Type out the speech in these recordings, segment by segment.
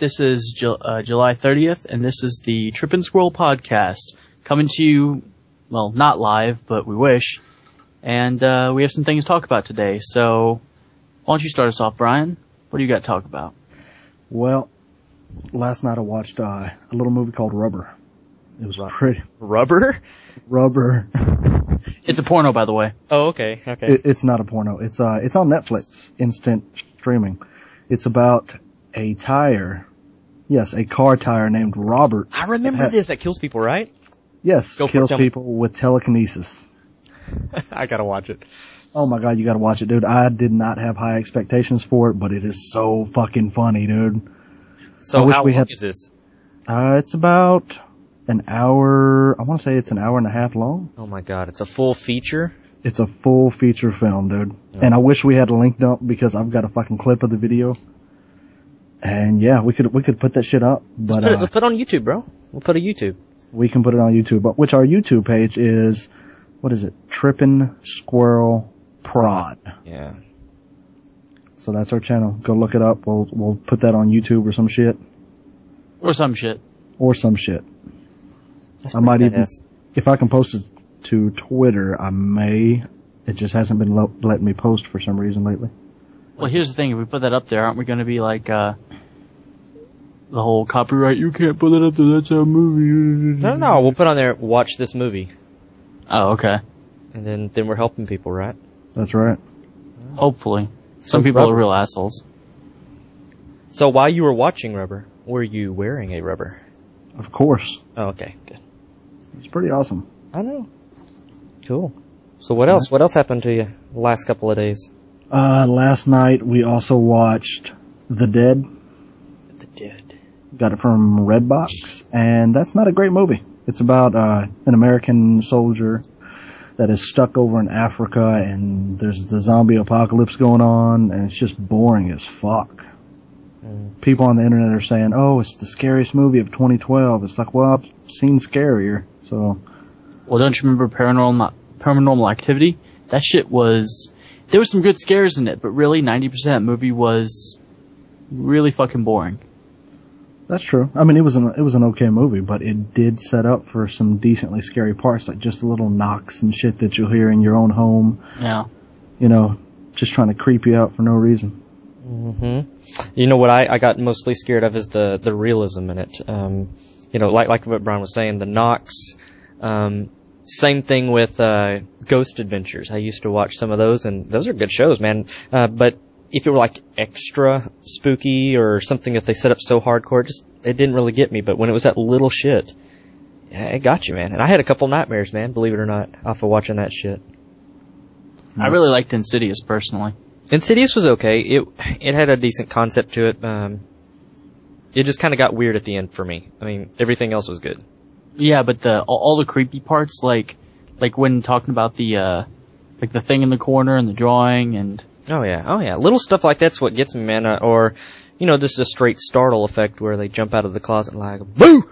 This is Ju- uh, July 30th, and this is the Trip and Squirrel podcast coming to you, well, not live, but we wish. And uh, we have some things to talk about today. So, why don't you start us off, Brian? What do you got to talk about? Well, last night I watched uh, a little movie called Rubber. It was pretty Rubber? rubber. It's a porno, by the way. Oh, okay, okay. It, it's not a porno. It's uh, it's on Netflix, instant streaming. It's about a tire. Yes, a car tire named Robert. I remember Ha- this. That kills people, right? Yes, Go kills tell me. people with telekinesis. I gotta watch it. Oh my god, you gotta watch it, dude. I did not have high expectations for it, but it is so fucking funny, dude. So I wish how we long had- is this? Uh, it's about an hour, I want to say it's an hour and a half long. Oh my god, it's a full feature? It's a full feature film, dude. And I wish we had a link up because I've got a fucking clip of the video. And yeah, we could, we could put that shit up, but, Put it, uh, let's put it on YouTube, bro. We'll put a YouTube. we can put it on YouTube, but which our YouTube page is, what is it? Trippin' Squirrel Prod. Yeah. So that's our channel. Go look it up. We'll, we'll put that on YouTube or some shit. Or some shit. Or some shit. That's I might pretty even, badass. if I can post it to Twitter, I may. It just hasn't been lo- letting me post for some reason lately. Well, here's the thing. If we put that up there, aren't we going to be like, uh, the whole copyright, you can't put that up there, that's our movie. No, no, we'll put on there, watch this movie. Oh, okay. And then, then we're helping people, right? That's right. Hopefully. Some So people rubber- are real assholes. So while you were watching Rubber, were you wearing a rubber? Of course. Oh, okay, good. It's pretty awesome. I know. Cool. So what else? What else happened to you the last couple of days? Uh, last night we also watched The Dead. Got it from Redbox, and that's not a great movie. It's about uh, an American soldier that is stuck over in Africa, and there's the zombie apocalypse going on, and it's just boring as fuck. Mm. People on the internet are saying, "Oh, it's the scariest movie of 2012." It's like, well, I've seen scarier, so Well, don't you remember Paranormal Paranormal Activity? That shit was. There was some good scares in it, but really, ninety percent of the movie was really fucking boring. That's true. I mean, it was an it was an okay movie, but it did set up for some decently scary parts, like just the little knocks and shit that you'll hear in your own home. Yeah. You know, just trying to creep you out for no reason. hmm You know what I, I got mostly scared of is the, the realism in it. Um, you know, like like what Brian was saying, the knocks. Um, same thing with uh, Ghost Adventures. I used to watch some of those, and those are good shows, man. Uh, but if it were like extra spooky or something that they set up so hardcore, it just it didn't really get me. But when it was that little shit, it got you, man. And I had a couple nightmares, man. Believe it or not, off of watching that shit. I really liked Insidious personally. Insidious was okay. It it had a decent concept to it. Um, it just kind of got weird at the end for me. I mean, everything else was good. Yeah, but the all, all the creepy parts, like like when talking about the uh like the thing in the corner and the drawing and Oh yeah, oh yeah. Little stuff like that's what gets me, man. Uh, or, you know, just a straight startle effect where they jump out of the closet and like boo.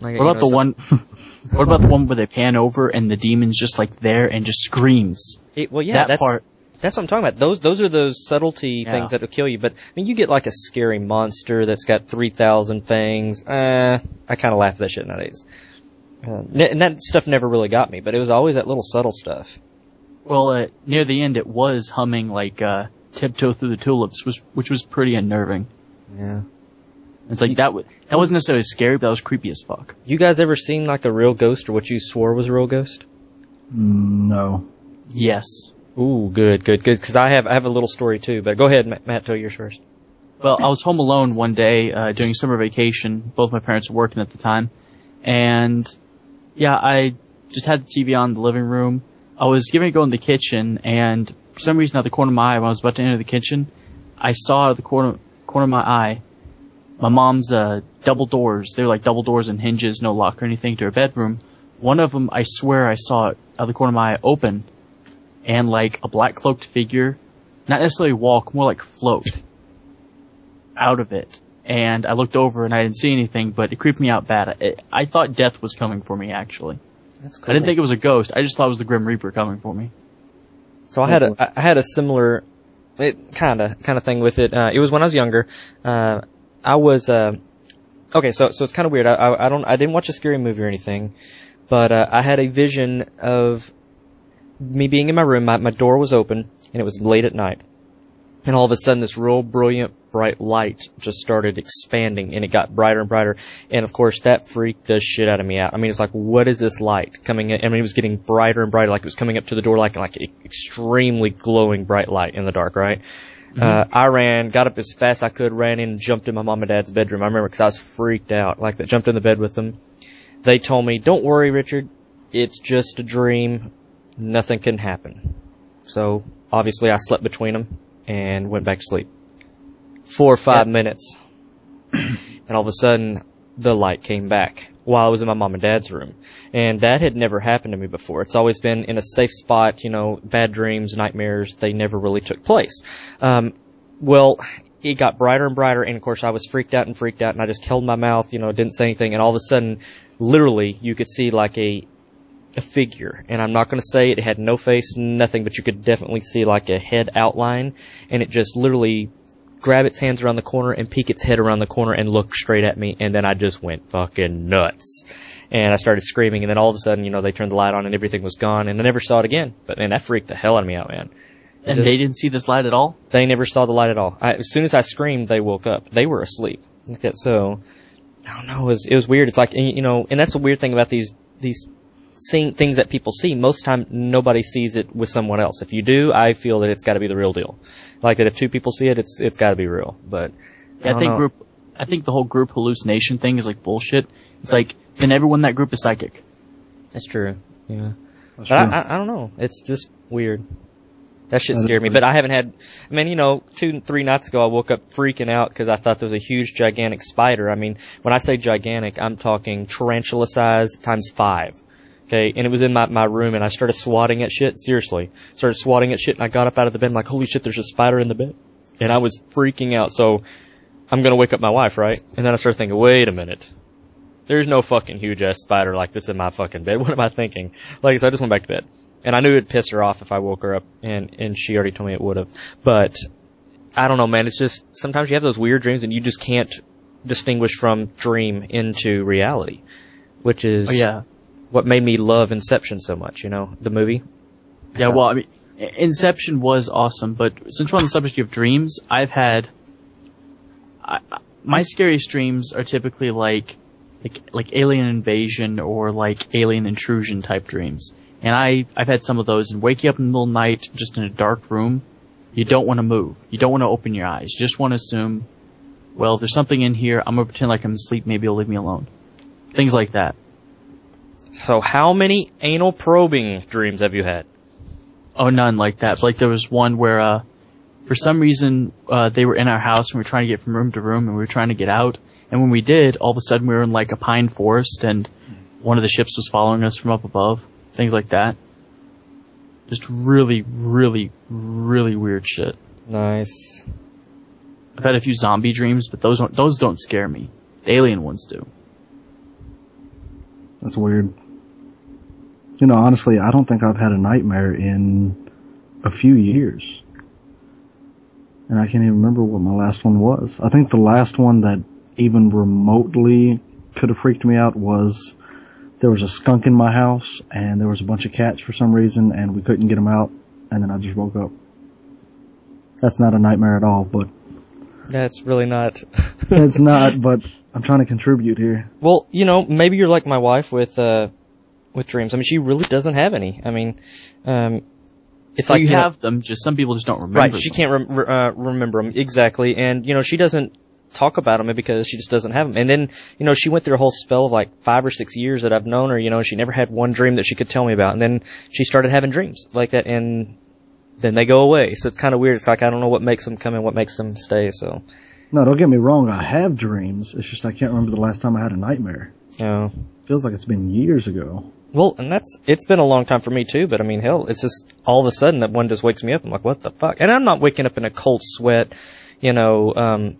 Like, what about the one? what about the one where they pan over and the demon's just like there and just screams? It, well, yeah, that that's part. that's what I'm talking about. Those those are those subtlety Yeah. things that will kill you. But I mean, you get like a scary monster that's got three thousand fangs. Uh, I kind of laugh at that shit nowadays. Uh, and that stuff never really got me, but it was always that little subtle stuff. Well, uh, near the end, it was humming like uh, "Tiptoe Through the Tulips," which which was pretty unnerving. Yeah. It's like that. W- that wasn't necessarily scary, but that was creepy as fuck. You guys ever seen like a real ghost or what you swore was a real ghost? No. Yes. Ooh, good, good, good. Because I have I have a little story too. But go ahead, Matt. Matt tell yours first. Well, I was home alone one day uh, during summer vacation. Both my parents were working at the time, and yeah, I just had the TV on in the living room. I was getting to go in the kitchen, and for some reason, out the corner of my eye, when I was about to enter the kitchen, I saw out of the corner corner of my eye my mom's uh, double doors. They were like double doors and hinges, no lock or anything to her bedroom. One of them, I swear, I saw it out of the corner of my eye open, and like a black cloaked figure, not necessarily walk, more like float out of it. And I looked over and I didn't see anything, but it creeped me out bad. I, I thought death was coming for me, actually. That's I didn't think it was a ghost. I just thought it was the Grim Reaper coming for me. So I had a I had a similar, it kind of kind of thing with it. Uh, it was when I was younger. Uh, I was uh, okay, so so it's kind of weird. I, I I don't I didn't watch a scary movie or anything, but uh, I had a vision of me being in my room. My my door was open and it was late at night, and all of a sudden this real brilliant bright light just started expanding and it got brighter and brighter. And of course that freaked the shit out of me out. I mean, it's like, what is this light coming in? I mean, it was getting brighter and brighter, like it was coming up to the door like, like extremely glowing bright light in the dark, right? Mm-hmm. Uh, I ran, got up as fast as I could, ran in jumped in my mom and dad's bedroom. I remember because I was freaked out, like that, jumped in the bed with them. They told me, don't worry, Richard. It's just a dream. Nothing can happen. So obviously I slept between them and went back to sleep four or five minutes. and all of a sudden, the light came back while I was in my mom and dad's room. And that had never happened to me before. It's always been in a safe spot, you know, bad dreams, nightmares, they never really took place. Um, well, it got brighter and brighter, and of course I was freaked out and freaked out, and I just held my mouth, you know, didn't say anything, and all of a sudden, literally, you could see like a, a figure, and I'm not going to say it, had no face, nothing, but you could definitely see like a head outline, and it just literally grab its hands around the corner and peek its head around the corner and look straight at me, and then I just went fucking nuts. And I started screaming, and then all of a sudden, you know, they turned the light on and everything was gone, and I never saw it again. But man, that freaked the hell out of me out, man. and just, they didn't see this light at all? They never saw the light at all. I, as soon as I screamed, they woke up. They were asleep. Like that, so, I don't know, it was, it was weird. It's like, you know, and that's the weird thing about these, these seeing things that people see. Most time, nobody sees it with someone else. If you do, I feel that it's got to be the real deal. Like that, if two people see it, it's it's got to be real. But yeah, I, I think know. group, I think the whole group hallucination thing is like bullshit. It's like then everyone in that group is psychic. That's true. Yeah, That's but true. I, I, I don't know. It's just weird. That shit scared me. But I haven't had. I mean, you know, two, three nights ago, I woke up freaking out because I thought there was a huge, gigantic spider. I mean, when I say gigantic, I'm talking tarantula size times five. Okay, and it was in my, my room and I started swatting at shit, seriously. Started swatting at shit and I got up out of the bed like, holy shit, there's a spider in the bed. And I was freaking out, so I'm gonna wake up my wife, right? And then I started thinking, wait a minute. There's no fucking huge ass spider like this in my fucking bed. What am I thinking? Like, so I just went back to bed. And I knew it'd piss her off if I woke her up, and, and she already told me it would have. But, I don't know, man, it's just, sometimes you have those weird dreams and you just can't distinguish from dream into reality. Which is, oh, yeah what made me love Inception so much, you know, the movie. Yeah, well, I mean, Inception was awesome, but since we're on the subject of dreams, I've had, I, my scariest dreams are typically like, like, like alien invasion or like alien intrusion type dreams. And I, I've had some of those and waking up in the middle of the night just in a dark room, you don't want to move. You don't want to open your eyes. You just want to assume, well, if there's something in here, I'm to pretend like I'm asleep, maybe it'll leave me alone. Things like that. So how many anal probing dreams have you had? Oh, none like that. Like there was one where, uh, for some reason, uh, they were in our house and we were trying to get from room to room and we were trying to get out. And when we did, all of a sudden we were in like a pine forest and one of the ships was following us from up above. Things like that. Just really, really, really weird shit. Nice. I've had a few zombie dreams, but those don't, those don't scare me. The alien ones do. That's weird. You know, honestly, I don't think I've had a nightmare in a few years. And I can't even remember what my last one was. I think the last one that even remotely could have freaked me out was there was a skunk in my house and there was a bunch of cats for some reason and we couldn't get them out and then I just woke up. That's not a nightmare at all, but. That's really not. it's not, but I'm trying to contribute here. Well, you know, maybe you're like my wife with uh with dreams. I mean, she really doesn't have any. I mean, um it's so like you, you have know, them, just some people just don't remember. Right, them. she can't re- uh, remember them exactly, and you know, she doesn't talk about them because she just doesn't have them. And then, you know, she went through a whole spell of like five or six years that I've known her. You know, she never had one dream that she could tell me about, and then she started having dreams like that, and then they go away. So it's kind of weird. It's like I don't know what makes them come and what makes them stay. So no, don't get me wrong. I have dreams. It's just I can't remember the last time I had a nightmare. Oh. Feels like it's been years ago. Well, and that's it's been a long time for me too. But I mean, hell, it's just all of a sudden that one just wakes me up. I'm like, what the fuck? And I'm not waking up in a cold sweat, you know, um,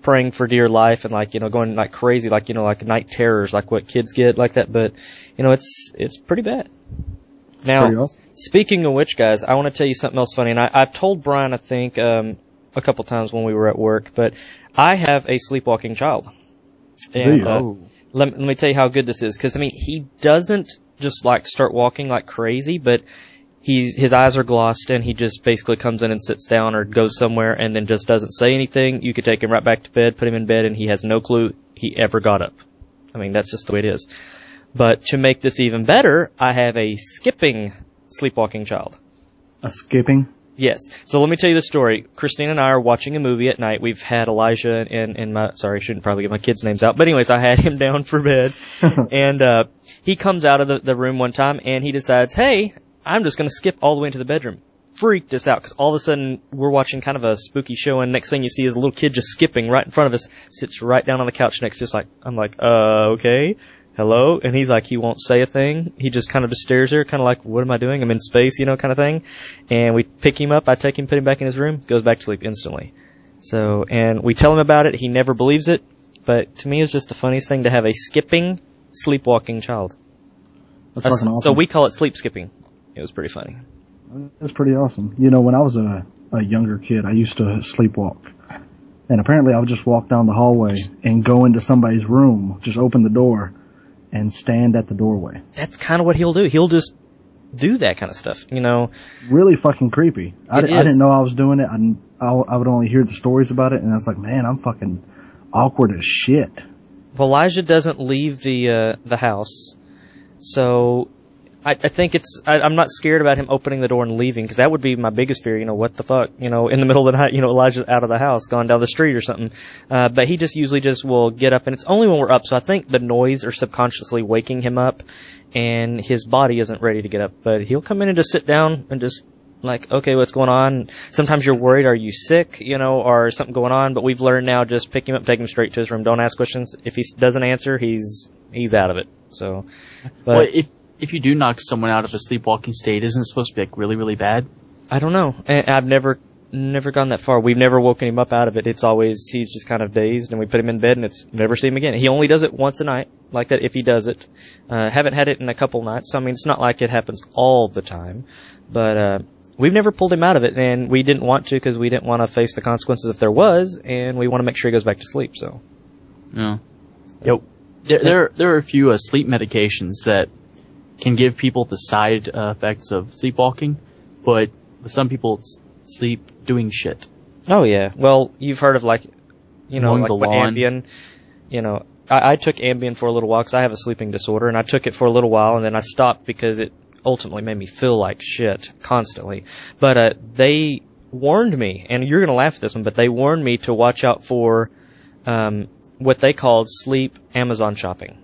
praying for dear life and like you know going like crazy, like you know like night terrors, like what kids get like that. But you know, it's it's pretty bad. Now, pretty awesome. speaking of which, guys, I want to tell you something else funny. And I, I've told Brian, I think, um, a couple times when we were at work, but I have a sleepwalking child. And, you? uh, Oh. Let, let me tell you how good this is because I mean he doesn't just like start walking like crazy, but he's his eyes are glossed and he just basically comes in and sits down or goes somewhere and then just doesn't say anything. You could take him right back to bed, put him in bed, and he has no clue he ever got up. I mean that's just the way it is. But to make this even better, I have a skipping sleepwalking child. A skipping. Yes. So let me tell you the story. Christine and I are watching a movie at night. We've had Elijah and, and my, sorry, I shouldn't probably get my kids' names out. But anyways, I had him down for bed. and, uh, he comes out of the, the room one time and he decides, hey, I'm just gonna skip all the way into the bedroom. Freaked us out because all of a sudden we're watching kind of a spooky show and next thing you see is a little kid just skipping right in front of us, sits right down on the couch next to us like, I'm like, uh, okay hello? And he's like, he won't say a thing. He just kind of just stares there, kind of like, what am I doing? I'm in space, you know, kind of thing. And we pick him up, I take him, put him back in his room, goes back to sleep instantly. So, and we tell him about it, he never believes it, but to me it's just the funniest thing to have a skipping, sleepwalking child. That's awesome. So we call it sleep skipping. It was pretty funny. That's pretty awesome. You know, when I was a, a younger kid, I used to sleepwalk. And apparently I would just walk down the hallway and go into somebody's room, just open the door, and stand at the doorway. That's kind of what he'll do. He'll just do that kind of stuff, you know. Really fucking creepy. I, I didn't know I was doing it. I, I, I would only hear the stories about it, and I was like, man, I'm fucking awkward as shit. Well, Elijah doesn't leave the uh, the house, so I, I think it's. I, I'm not scared about him opening the door and leaving because that would be my biggest fear. You know, what the fuck? You know, in the middle of the night, you know, Elijah's out of the house, gone down the street or something. Uh, but he just usually just will get up, and it's only when we're up. So I think the noise are subconsciously waking him up, and his body isn't ready to get up. But he'll come in and just sit down and just like, okay, what's going on? Sometimes you're worried, are you sick, you know, or something going on? But we've learned now, just pick him up, take him straight to his room. Don't ask questions. If he doesn't answer, he's he's out of it. So, but well, if if you do knock someone out of a sleepwalking state, isn't it supposed to be like really really bad? I don't know. And I've never never gone that far. We've never woken him up out of it. It's always he's just kind of dazed, and we put him in bed, and it's never see him again. He only does it once a night, like that. If he does it, uh, haven't had it in a couple nights. So I mean, it's not like it happens all the time, but. uh We've never pulled him out of it, and we didn't want to because we didn't want to face the consequences if there was, and we want to make sure he goes back to sleep. So, No. Yep. There, there, there are a few uh, sleep medications that can give people the side uh, effects of sleepwalking, but with some people it's sleep doing shit. Oh yeah. Well, you've heard of like, you know, like what. Ambien. You know, I, I took Ambien for a little while because I have a sleeping disorder, and I took it for a little while, and then I stopped because it ultimately made me feel like shit constantly. But uh, they warned me, and you're gonna laugh at this one, but they warned me to watch out for um, what they called sleep Amazon shopping.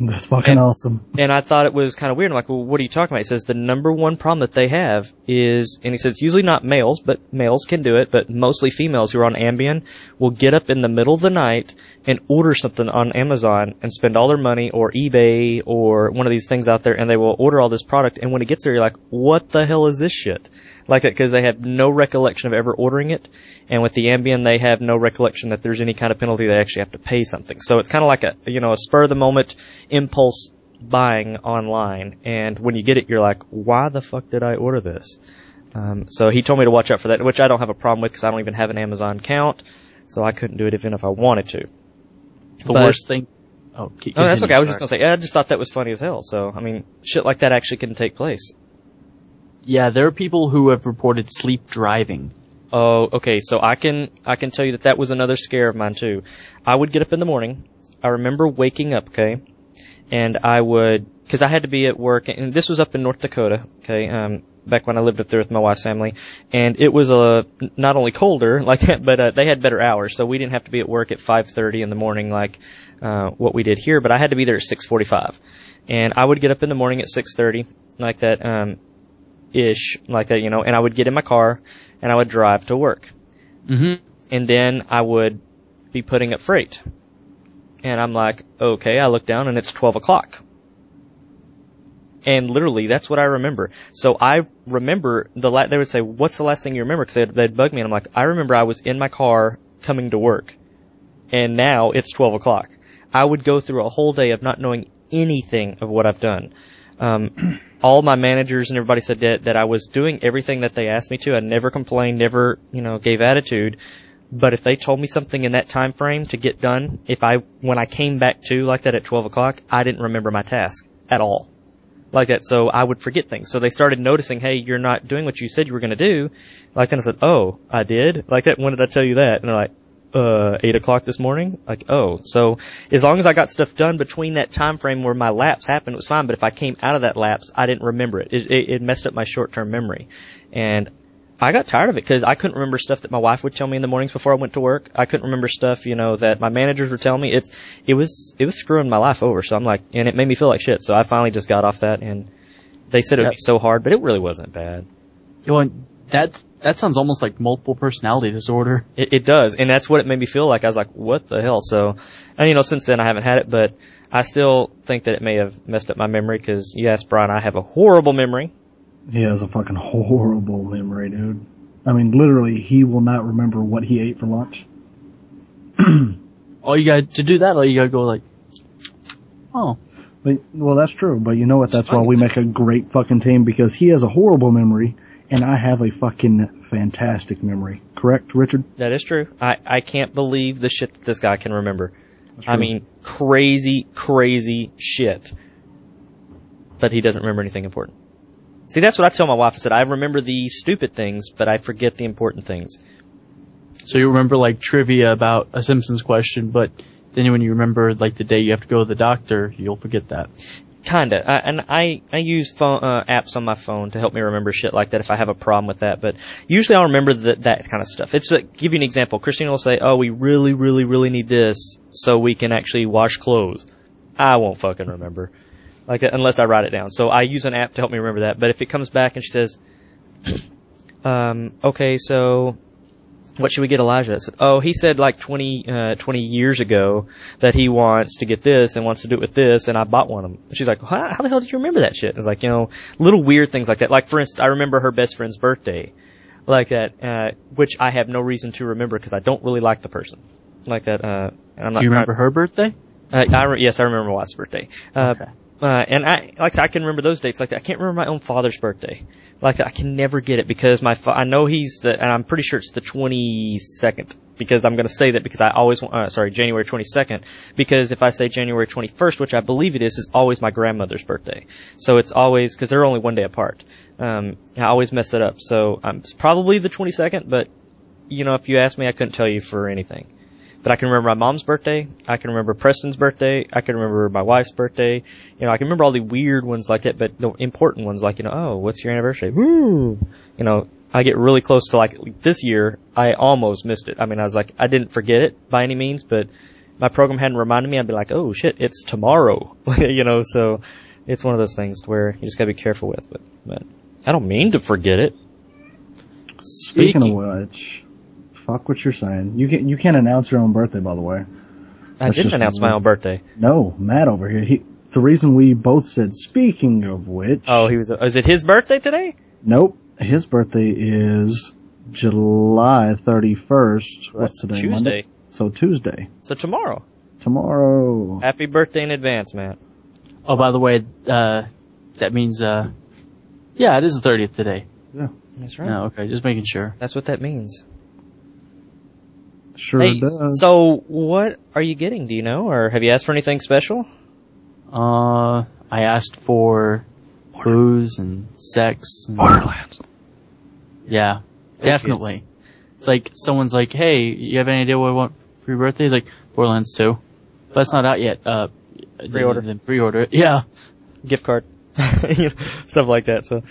That's fucking And- awesome. And I thought it was kind of weird. I'm like, well, what are you talking about? He says the number one problem that they have is, and he says it's usually not males, but males can do it, but mostly females who are on Ambien will get up in the middle of the night and order something on Amazon and spend all their money or eBay or one of these things out there and they will order all this product and when it gets there you're like, what the hell is this shit? Like that because they have no recollection of ever ordering it and with the Ambien they have no recollection that there's any kind of penalty they actually have to pay something. So it's kind of like a, you know, a spur of the moment impulse buying online and when you get it you're like, why the fuck did I order this? Um, so he told me to watch out for that, which I don't have a problem with because I don't even have an Amazon account, so I couldn't do it even if I wanted to. The But- worst thing. Oh, keep- Oh, that's continue, okay. I was just gonna say, yeah, I just thought that was funny as hell. So, I mean, shit like that actually can take place. Yeah, there are people who have reported sleep driving. Oh, okay. So I can I can tell you that that was another scare of mine too. I would get up in the morning. I remember waking up, okay, and I would because I had to be at work, and this was up in North Dakota, okay, um, back when I lived up there with my wife's family, and it was uh, not only colder like that, but uh, they had better hours, so we didn't have to be at work at 5:30 in the morning like uh, what we did here, but I had to be there at 6:45, and I would get up in the morning at 6:30 like that. Um, ish like that, you know, and I would get in my car and I would drive to work. Mm-hmm. And then I would be putting up freight. And I'm like, okay, I look down and it's 12 o'clock. And literally, that's what I remember. So I remember the la- they would say, "What's the last thing you remember?" Because they'd, they'd bug me, and I'm like, "I remember I was in my car coming to work, and now it's 12 o'clock." I would go through a whole day of not knowing anything of what I've done. Um, all my managers and everybody said that, that I was doing everything that they asked me to. I never complained, never, you know, gave attitude. But if they told me something in that time frame to get done, if I when I came back to like that at twelve o'clock, I didn't remember my task at all. Like that, so I would forget things. So they started noticing, hey, you're not doing what you said you were going to do. Like then I said, oh, I did. Like that. When did I tell you that? And they're like, uh, eight o'clock this morning. Like, oh, so as long as I got stuff done between that time frame where my lapse happened, it was fine. But if I came out of that lapse, I didn't remember it. It, it, it messed up my short term memory, and I got tired of it because I couldn't remember stuff that my wife would tell me in the mornings before I went to work. I couldn't remember stuff, you know, that my managers were telling me. It's, it was, it was screwing my life over. So I'm like, and it made me feel like shit. So I finally just got off that and they said it would be so hard, but it really wasn't bad. Well, that that sounds almost like multiple personality disorder. It, it does. And that's what it made me feel like. I was like, what the hell? So, and you know, since then I haven't had it, but I still think that it may have messed up my memory because you asked Brian, I have a horrible memory. He has a fucking horrible memory, dude. I mean, literally, he will not remember what he ate for lunch. all you got to do that, all you gotta go like, oh, But, well, that's true. But you know what? That's why we make a great fucking team because he has a horrible memory and I have a fucking fantastic memory. Correct, Richard? That is true. I, I can't believe the shit that this guy can remember. I mean, crazy, crazy shit. But he doesn't remember anything important. See, that's what I tell my wife. I said, I remember the stupid things, but I forget the important things. so you remember like trivia about a Simpsons question, but then when you remember like the day you have to go to the doctor, you'll forget that. Kinda. And I, I use phone, uh, apps on my phone to help me remember shit like that if I have a problem with that. But usually I'll remember that, that kind of stuff. It's like, give you an example. Christina will say, oh, we really, really, really need this so we can actually wash clothes. I won't fucking remember. Like, unless I write it down. So I use an app to help me remember that. But if it comes back and she says, um, okay, so what should we get Elijah? I said, oh, he said like 20, uh, 20 years ago that he wants to get this and wants to do it with this, and I bought one of them. She's like, how, how the hell did you remember that shit? It's like, you know, little weird things like that. Like, for instance, I remember her best friend's birthday. Like that, uh, which I have no reason to remember because I don't really like the person. Like that, uh, and I'm not, Do you remember her birthday? uh, I re- yes, I remember my wife's birthday. Uh, Okay. Uh, and I, like I said, I can remember those dates. Like that. I can't remember my own father's birthday. Like that. I can never get it because my, fa- I know he's the, and I'm pretty sure it's the 22nd because I'm going to say that because I always, want- uh, sorry, January 22nd because if I say January 21st, which I believe it is, is always my grandmother's birthday. So it's always, cause they're only one day apart. Um, I always mess it up. So, um, it's probably the 22nd, but, you know, if you ask me, I couldn't tell you for anything. But I can remember my mom's birthday. I can remember Preston's birthday. I can remember my wife's birthday. You know, I can remember all the weird ones like that, but the important ones like, you know, oh, what's your anniversary? Woo! You know, I get really close to like this year, I almost missed it. I mean, I was like, I didn't forget it by any means, but my program hadn't reminded me. I'd be like, oh shit, it's tomorrow. you know, so it's one of those things to where you just gotta be careful with, but, but I don't mean to forget it. Speaking, Speaking- of which, fuck what you're saying. You can you can't announce your own birthday, by the way. I That's didn't announce my own birthday. No, Matt over here. He, the reason we both said speaking of which. Oh, he was, is it his birthday today? Nope. His birthday is July 31st. What's That's today? Tuesday. Monday? So Tuesday. So tomorrow. Tomorrow. Happy birthday in advance, Matt. Oh, by the way, uh, that means, uh, yeah, it is the 30th today. Yeah. That's right. No, okay, just making sure. That's what that means. Sure Hey, does. so what are you getting? Do you know, or have you asked for anything special? Uh, I asked for booze and sex. And, Borderlands. Yeah, definitely. It's like someone's like, "Hey, you have any idea what I want for your birthday?" He's like, "Borderlands 2." But it's not out yet. Uh, Pre-order. Then pre-order. it. Yeah. Gift card, stuff like that. So,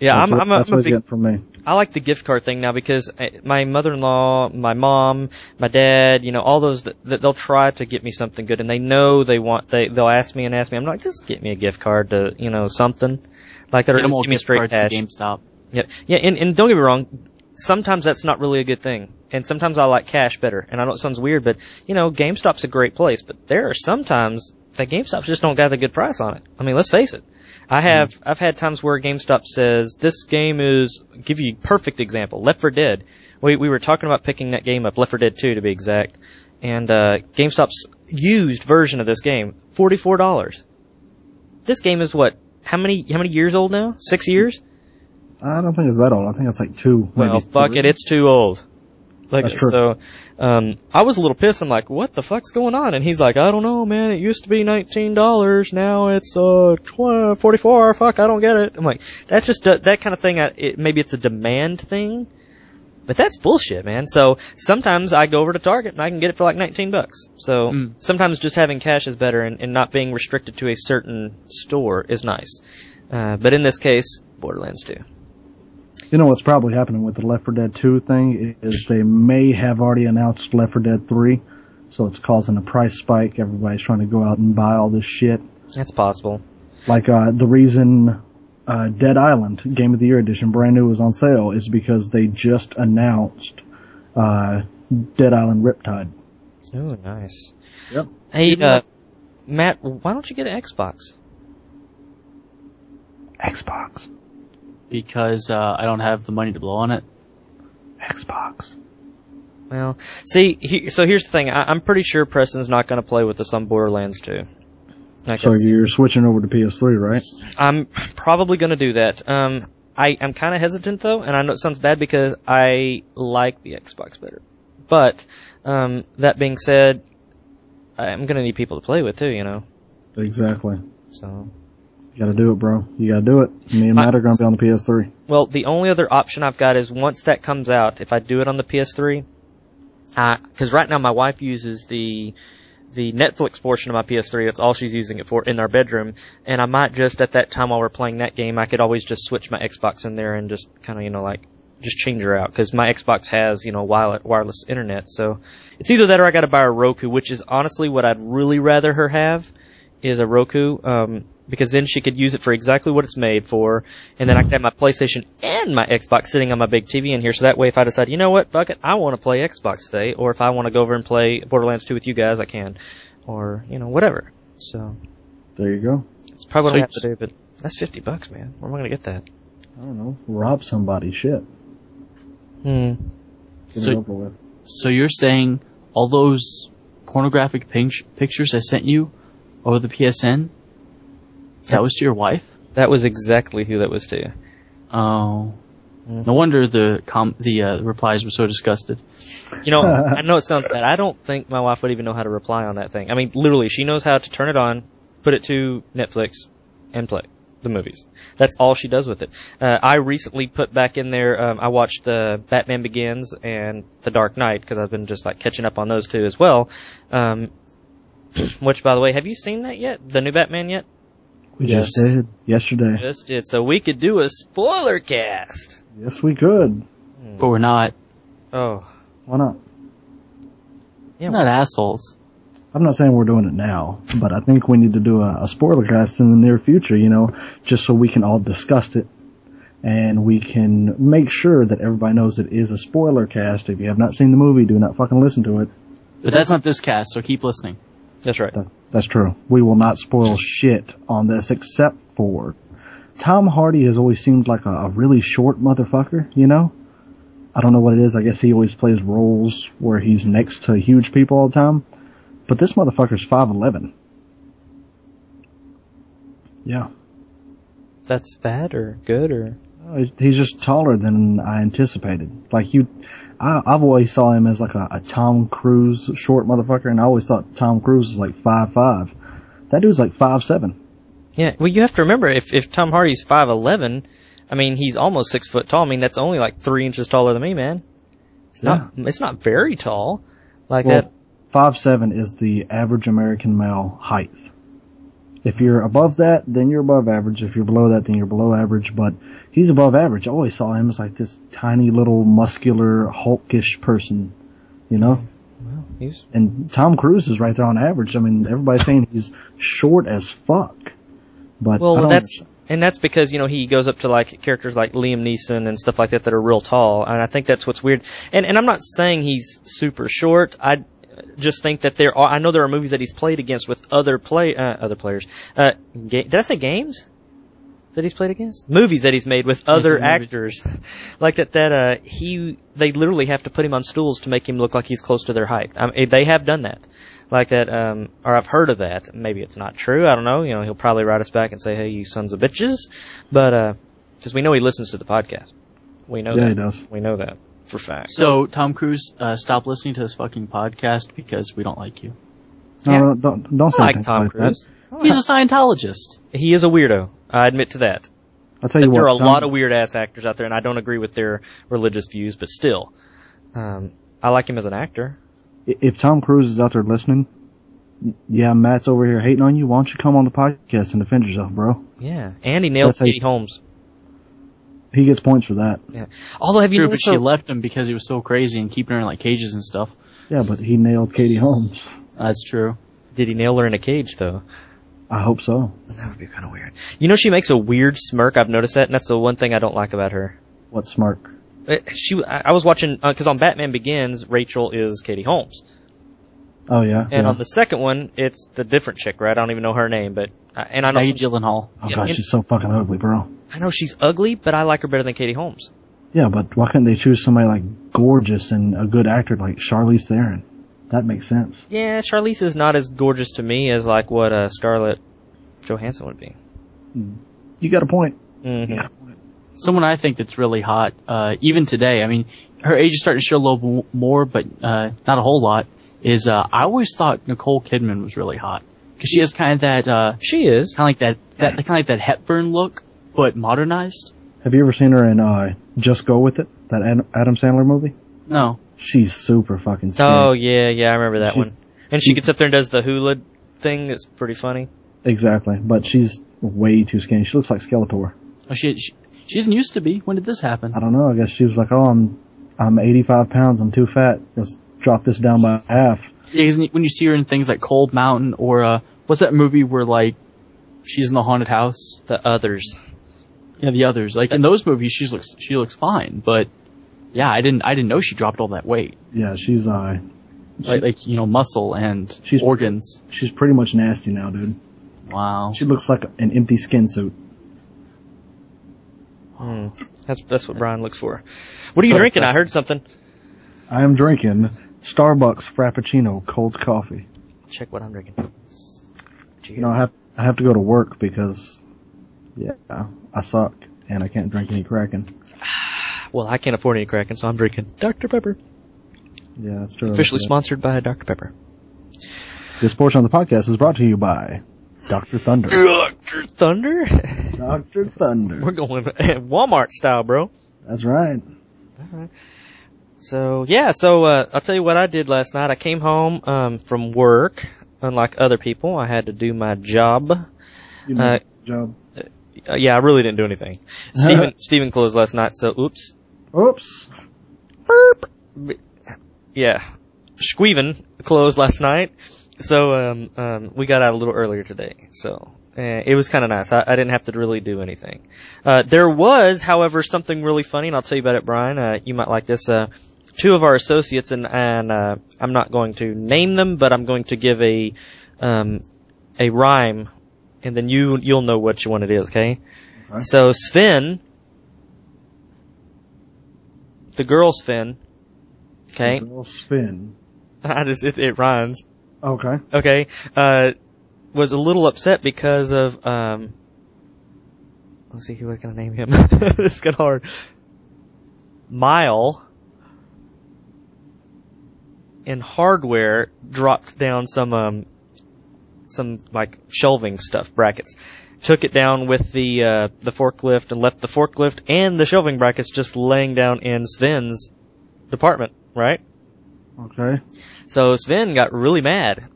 yeah, That's I'm, what, I'm a, that's I'm a what big. getting from me. I like the gift card thing now because I, my mother-in-law, my mom, my dad, you know, all those that, that they'll try to get me something good, and they know they want. They they'll ask me and ask me. I'm like, just get me a gift card to you know something like that, or Get 'em just give me gift straight cards cash. to GameStop. Yeah, yeah, and, and don't get me wrong. Sometimes that's not really a good thing, and sometimes I like cash better. And I know it sounds weird, but you know, GameStop's a great place, but there are sometimes that GameStop just don't got the good price on it. I mean, let's face it. I have I've had times where GameStop says this game is give you perfect example. Left 4 Dead. We we were talking about picking that game up, Left 4 Dead 2 to be exact, and uh, GameStop's used version of this game forty four dollars. This game is what? How many how many years old now? Six years? I don't think it's that old. I think it's like two. Well, fuck three. it, it's too old. Like so, um, I was a little pissed. I'm like, "What the fuck's going on?" And he's like, "I don't know, man. It used to be nineteen dollars. Now it's uh tw- forty four. Fuck, I don't get it." I'm like, "That's just uh, that kind of thing. I, it, maybe it's a demand thing, but that's bullshit, man." So sometimes I go over to Target and I can get it for like nineteen bucks. So Mm. sometimes just having cash is better, and, and not being restricted to a certain store is nice. Uh, but in this case, Borderlands 2. You know what's probably happening with the Left 4 Dead 2 thing is they may have already announced Left 4 Dead 3, so it's causing a price spike. Everybody's trying to go out and buy all this shit. That's possible. Like uh, the reason uh, Dead Island Game of the Year Edition brand new is on sale is because they just announced uh, Dead Island Riptide. Oh, nice. Yep. Hey, uh, Matt, why don't you get an Xbox? Xbox. Because uh, I don't have the money to blow on it. Xbox. Well, see, he, so here's the thing. I, I'm pretty sure Preston's not going to play with us on Borderlands 2. Like So you're switching over to PS3, right? I'm probably going to do that. Um, I, I'm kind of hesitant though, and I know it sounds bad because I like the Xbox better. But um, that being said, I'm going to need people to play with too. You know, Exactly. so You gotta do it, bro. You gotta do it. Me and I- Matt are gonna be on the PS3. Well, the only other option I've got is once that comes out, if I do it on the PS3, because right now my wife uses the the Netflix portion of my PS3. That's all she's using it for in our bedroom, and I might just at that time while we're playing that game, I could always just switch my Xbox in there and just kind of you know like just change her out because my Xbox has you know wireless wireless internet. So it's either that or I got to buy a Roku, which is honestly what I'd really rather her have is a Roku. Um, because then she could use it for exactly what it's made for, and then I could have my PlayStation and my Xbox sitting on my big TV in here. So that way, if I decide, you know what, fuck it, I want to play Xbox today, or if I want to go over and play Borderlands 2 with you guys, I can, or you know whatever. So There you go. it's probably what I have to do. But that's fifty bucks, man. Where am I gonna get that? I don't know. Rob somebody. Shit. Hmm. Get So- it over with. So you're saying all those pornographic pic- pictures I sent you over the PSN, that was to your wife? That was exactly who that was to. Oh. Mhm. No wonder the com- the uh, replies were so disgusted. You know, I know it sounds bad. I don't think my wife would even know how to reply on that thing. I mean, literally, she knows how to turn it on, put it to Netflix, and play the movies. That's all she does with it. Uh, I recently put back in there. Um, I watched uh, Batman Begins and The Dark Knight because I've been just like catching up on those two as well. Um, which, by the way, have you seen that yet? The new Batman yet? We Yes. just did yesterday. Just did. So we could do a spoiler cast. Yes, we could. Hmm. But we're not. Oh, Why not? yeah. We're not assholes. I'm not saying we're doing it now, but I think we need to do a, a spoiler cast in the near future, you know, just so we can all discuss it and we can make sure that everybody knows it is a spoiler cast. If you have not seen the movie, do not fucking listen to it. But that's not this cast, so keep listening. That's right. That, that's true. We will not spoil shit on this except for Tom Hardy has always seemed like a, a really short motherfucker, you know? I don't know what it is. I guess he always plays roles where he's next to huge people all the time. But this motherfucker's 5'11. Yeah. That's bad or good or he's- He's just taller than I anticipated. Like you, I, I've always saw him as like a, a Tom Cruise short motherfucker, and I always thought Tom Cruise was like five five. That dude's like five seven. Yeah, well, you have to remember if if Tom Hardy's five eleven, I mean he's almost six foot tall. I mean that's only like three inches taller than me, man. It's not it's not very tall, like that. Well, five seven is the average American male height. If you're above that, then you're above average. If you're below that, then you're below average. But he's above average. I always saw him as like this tiny little muscular hulkish person, you know. Well, he's And Tom Cruise is right there on average. I mean, everybody's saying he's short as fuck. But well that's and that's because you know he goes up to like characters like Liam Neeson and stuff like that that are real tall, and I think that's what's weird. And and I'm not saying he's super short. I just think that there are. I know there are movies that he's played against with other play uh, other players. Uh, ga- did I say games? That he's played against? Movies that he's made with other actors. like that, that, uh, he, they literally have to put him on stools to make him look like he's close to their height. I mean, they have done that. Like that, um, or I've heard of that. Maybe it's not true. I don't know. You know, he'll probably write us back and say, hey, you sons of bitches. But, uh, cause we know he listens to the podcast. We know Yeah, that. he does. We know that. for fact. So, Tom Cruise, uh, stop listening to this fucking podcast because we don't like you. No, Yeah. no, don't don't say I like Tom like Cruise. He's a Scientologist. He is a weirdo. I admit to that. that. I'll tell you But what. there are a Tom- lot of weird ass actors out there, and I don't agree with their religious views, but still, um, I like him as an actor. if Tom Cruise is out there listening, yeah, Matt's over here hating on you. Why don't you come on the podcast and defend yourself, bro? Yeah, and he nailed That's how you- Katie Holmes. He gets points for that. Yeah. Although, have you True, but noticed? she her- left him because he was so crazy and keeping her in like cages and stuff. Yeah, but he nailed Katie Holmes. That's true. Did he nail her in a cage though? I hope so. That would be kind of weird. You know, she makes a weird smirk. I've noticed that, and that's the one thing I don't like about her. What smirk? Uh, She, I I was watching because on Batman Begins, Rachel is Katie Holmes, Oh yeah. and yeah. on the second one, it's the different chick, right? I don't even know her name, but uh, and I know Maggie some- Gyllenhaal. oh yeah, god, and- she's so fucking ugly, bro. I know she's ugly, but I like her better than Katie Holmes. Yeah, but why couldn't they choose somebody like gorgeous and a good actor like Charlize Theron? That makes sense. Yeah, Charlize is not as gorgeous to me as like what uh, Scarlett Johansson would be. You got a point. Mm-hmm. Yeah. Someone I think that's really hot, uh, even today. I mean, her age is starting to show a little b- more, but uh, not a whole lot. Is uh, I always thought Nicole Kidman was really hot because she has kind of that, uh, She is. kind of like that, that kind of like that Hepburn look, but modernized. Have you ever seen her in uh, Just Go with It? That Adam Sandler movie? No, She's super fucking skinny. Oh yeah, yeah, I remember that She's- one. And she gets up there and does the hula thing. That's pretty funny. Exactly, but she's way too skinny. She looks like Skeletor. oh, she, she she didn't used to be. When did this happen? I don't know. I guess she was like, "Oh, I'm I'm 85 pounds. I'm too fat. Let's drop this down by half." Yeah, 'cause when you see her in things like Cold Mountain or uh, what's that movie where like she's in the haunted house? The others. Yeah, the others. Like in those movies, she looks she looks fine, but yeah, I didn't I didn't know she dropped all that weight, Yeah, she's uh, like like you know muscle and She's- organs. she's pretty much nasty now, dude. Wow. She looks like an empty skin suit. Hmm. That's that's what Brian looks for. What are you So drinking? I heard something. I am drinking Starbucks Frappuccino cold coffee. Check what I'm drinking. You know, I have I have to go to work because, yeah, I suck and I can't drink any Kraken. Well, I can't afford any Kraken, so I'm drinking Dr Pepper. Yeah, that's true. Officially sponsored by Dr Pepper. This portion of the podcast is brought to you by Dr. Thunder. Dr Thunder. Dr. Thunder. We're going Walmart style, bro. That's right. Alright. So yeah, so uh, I'll tell you what I did last night. I came home um, from work. Unlike other people, I had to do my job. You know, Uh, job. Uh, yeah, I really didn't do anything. Steven, Steven closed last night, so oops. Oops. Burp. Yeah, Squeven closed last night, so um, um, we got out a little earlier today. So uh, it was kind of nice. I, I didn't have to really do anything. Uh, there was, however, something really funny, and I'll tell you about it, Brian. Uh, you might like this. Uh, two of our associates, and, and uh, I'm not going to name them, but I'm going to give a um, a rhyme, and then you you'll know which one it is. Okay. Okay. So Sven, the girl's fin. Okay. Girl Spin. I just it, it rhymes. Okay. Okay, uh, was a little upset because of um. Let's see, can I name him? this got hard. Mile in hardware dropped down some um some like shelving stuff brackets. Took it down with the uh, the forklift and left the forklift and the shelving brackets just laying down in Sven's department, right? Okay. So Sven got really mad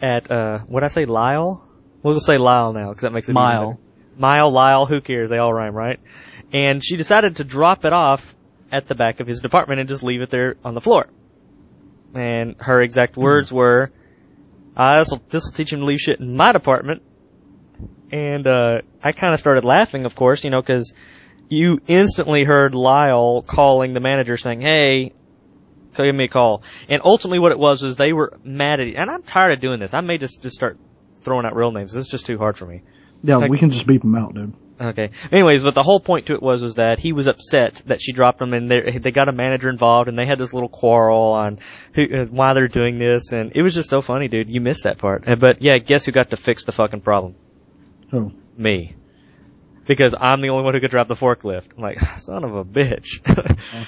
at uh what I say Lyle? We'll just say Lyle now because that makes it even Mile. Mile, Lyle, who cares? They all rhyme, right? And she decided to drop it off at the back of his department and just leave it there on the floor. And her exact words were, uh, this will teach him to leave shit in my department." And uh I kind of started laughing, of course, you know, because you instantly heard Lyle calling the manager saying, "Hey, give me a call. And ultimately what it was was they were mad at and I'm tired of doing this. I may just, just start throwing out real names. This is just too hard for me. Yeah, Like- we can just beep them out, dude. Okay. Anyways, but the whole point to it was was that he was upset that she dropped him, and they they got a manager involved, and they had this little quarrel on who, uh, why they're doing this, and it was just so funny, dude. You missed that part. Uh, But yeah, guess who got to fix the fucking problem? Who? Me. because I'm the only one who could drive the forklift. I'm like, son of a bitch.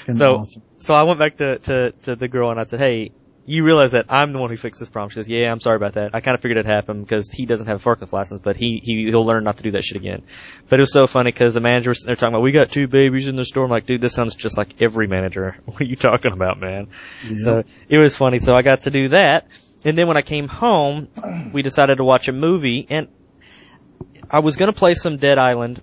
So, awesome. so I went back to, to, to the girl and I said, hey, you realize that I'm the one who fixed this problem. She says, yeah, I'm sorry about that. I kind of figured it happened because he doesn't have a forklift license, but he, he, he'll learn not to do that shit again. But it was so funny because the manager was sitting there talking about, we got two babies in the store. I'm like, dude, this sounds just like every manager. What are you talking about, man? So it was funny. So I got to do that. And then when I came home, we decided to watch a movie and I was gonna play some Dead Island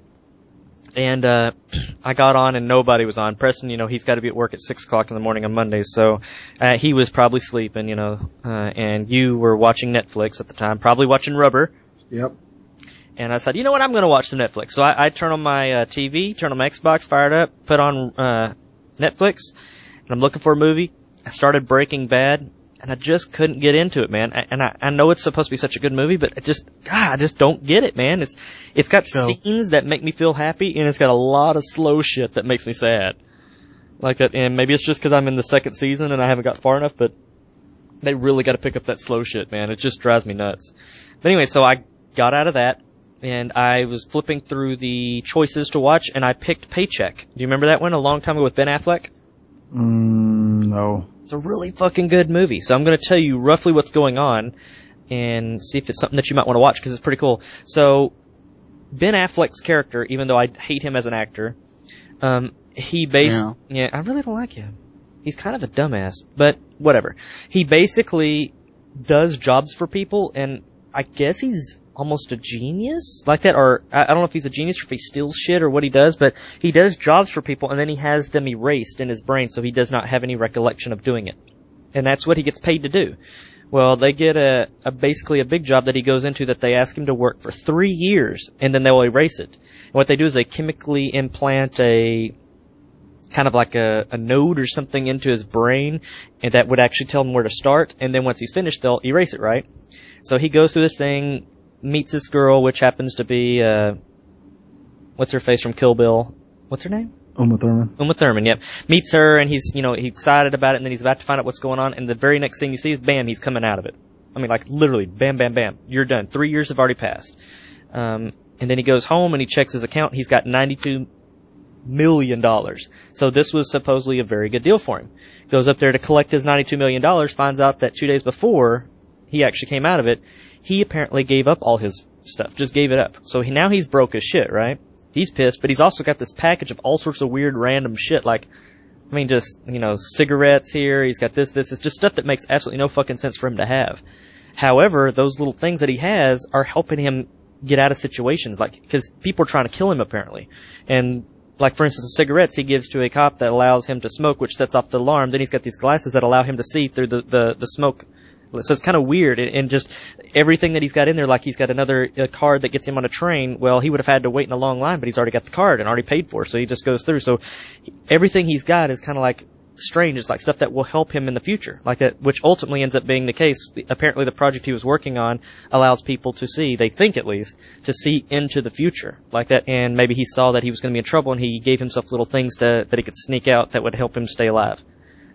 and uh I got on and nobody was on. Preston, you know, he's got to be at work at six o'clock in the morning on Mondays, so uh, he was probably sleeping, you know. Uh, and you were watching Netflix at the time, probably watching Rubber. Yep. And I said, you know what, I'm going to watch some Netflix. So I, I turn on my uh, TV, turn on my Xbox, fire it up, put on uh, Netflix, and I'm looking for a movie. I started Breaking Bad, and I just couldn't get into it, man. And I, I know it's supposed to be such a good movie, but I just, God, I just don't get it, man. It's, it's got So- scenes that make me feel happy, and it's got a lot of slow shit that makes me sad. Like that, and maybe it's just because I'm in the second season and I haven't got far enough, but they really got to pick up that slow shit, man. It just drives me nuts. But anyway, so I got out of that, and I was flipping through the choices to watch, and I picked Paycheck. Do you remember that one a long time ago with Ben Affleck? Mm, no. It's a really fucking good movie. So I'm going to tell you roughly what's going on and see if it's something that you might want to watch because it's pretty cool. So Ben Affleck's character, even though I hate him as an actor, um, he based Yeah. yeah, I really don't like him. He's kind of a dumbass, but whatever. He basically does jobs for people, and I guess he's almost a genius like that, or I don't know if he's a genius or if he steals shit or what he does, but he does jobs for people, and then he has them erased in his brain, so he does not have any recollection of doing it, and that's what he gets paid to do. Well, they get a, a basically a big job that he goes into that they ask him to work for three years, and then they'll erase it. And what they do is they chemically implant a kind of like a, a node or something into his brain, and that would actually tell him where to start. And then once he's finished, they'll erase it, right? So he goes through this thing, meets this girl, which happens to be uh, what's her face from Kill Bill? What's her name? Uma Thurman. Uma Thurman, yep. Meets her and he's, you know, he's excited about it and then he's about to find out what's going on and the very next thing you see is bam, he's coming out of it. I mean, like literally, bam, bam, bam. You're done. Three years have already passed. Um, and then he goes home and he checks his account. He's got $92 million. So this was supposedly a very good deal for him. Goes up there to collect his $92 million, finds out that two days before he actually came out of it, he apparently gave up all his stuff. Just gave it up. So he, now he's broke as shit, right? He's pissed, but he's also got this package of all sorts of weird random shit like, I mean, just, you know, cigarettes here, he's got this, this, it's just stuff that makes absolutely no fucking sense for him to have. However, those little things that he has are helping him get out of situations, like, because people are trying to kill him apparently. And, like, for instance, the cigarettes he gives to a cop that allows him to smoke, which sets off the alarm. Then he's got these glasses that allow him to see through the, the, the smoke. So it's kind of weird, and, just everything that he's got in there, like he's got another uh, card that gets him on a train. Well, he would have had to wait in a long line, but he's already got the card and already paid for, so he just goes through. So everything he's got is kind of like strange. It's like stuff that will help him in the future, like that, which ultimately ends up being the case. Apparently, the project he was working on allows people to see, they think at least, to see into the future, like that. And maybe he saw that he was going to be in trouble, and he gave himself little things to that he could sneak out that would help him stay alive.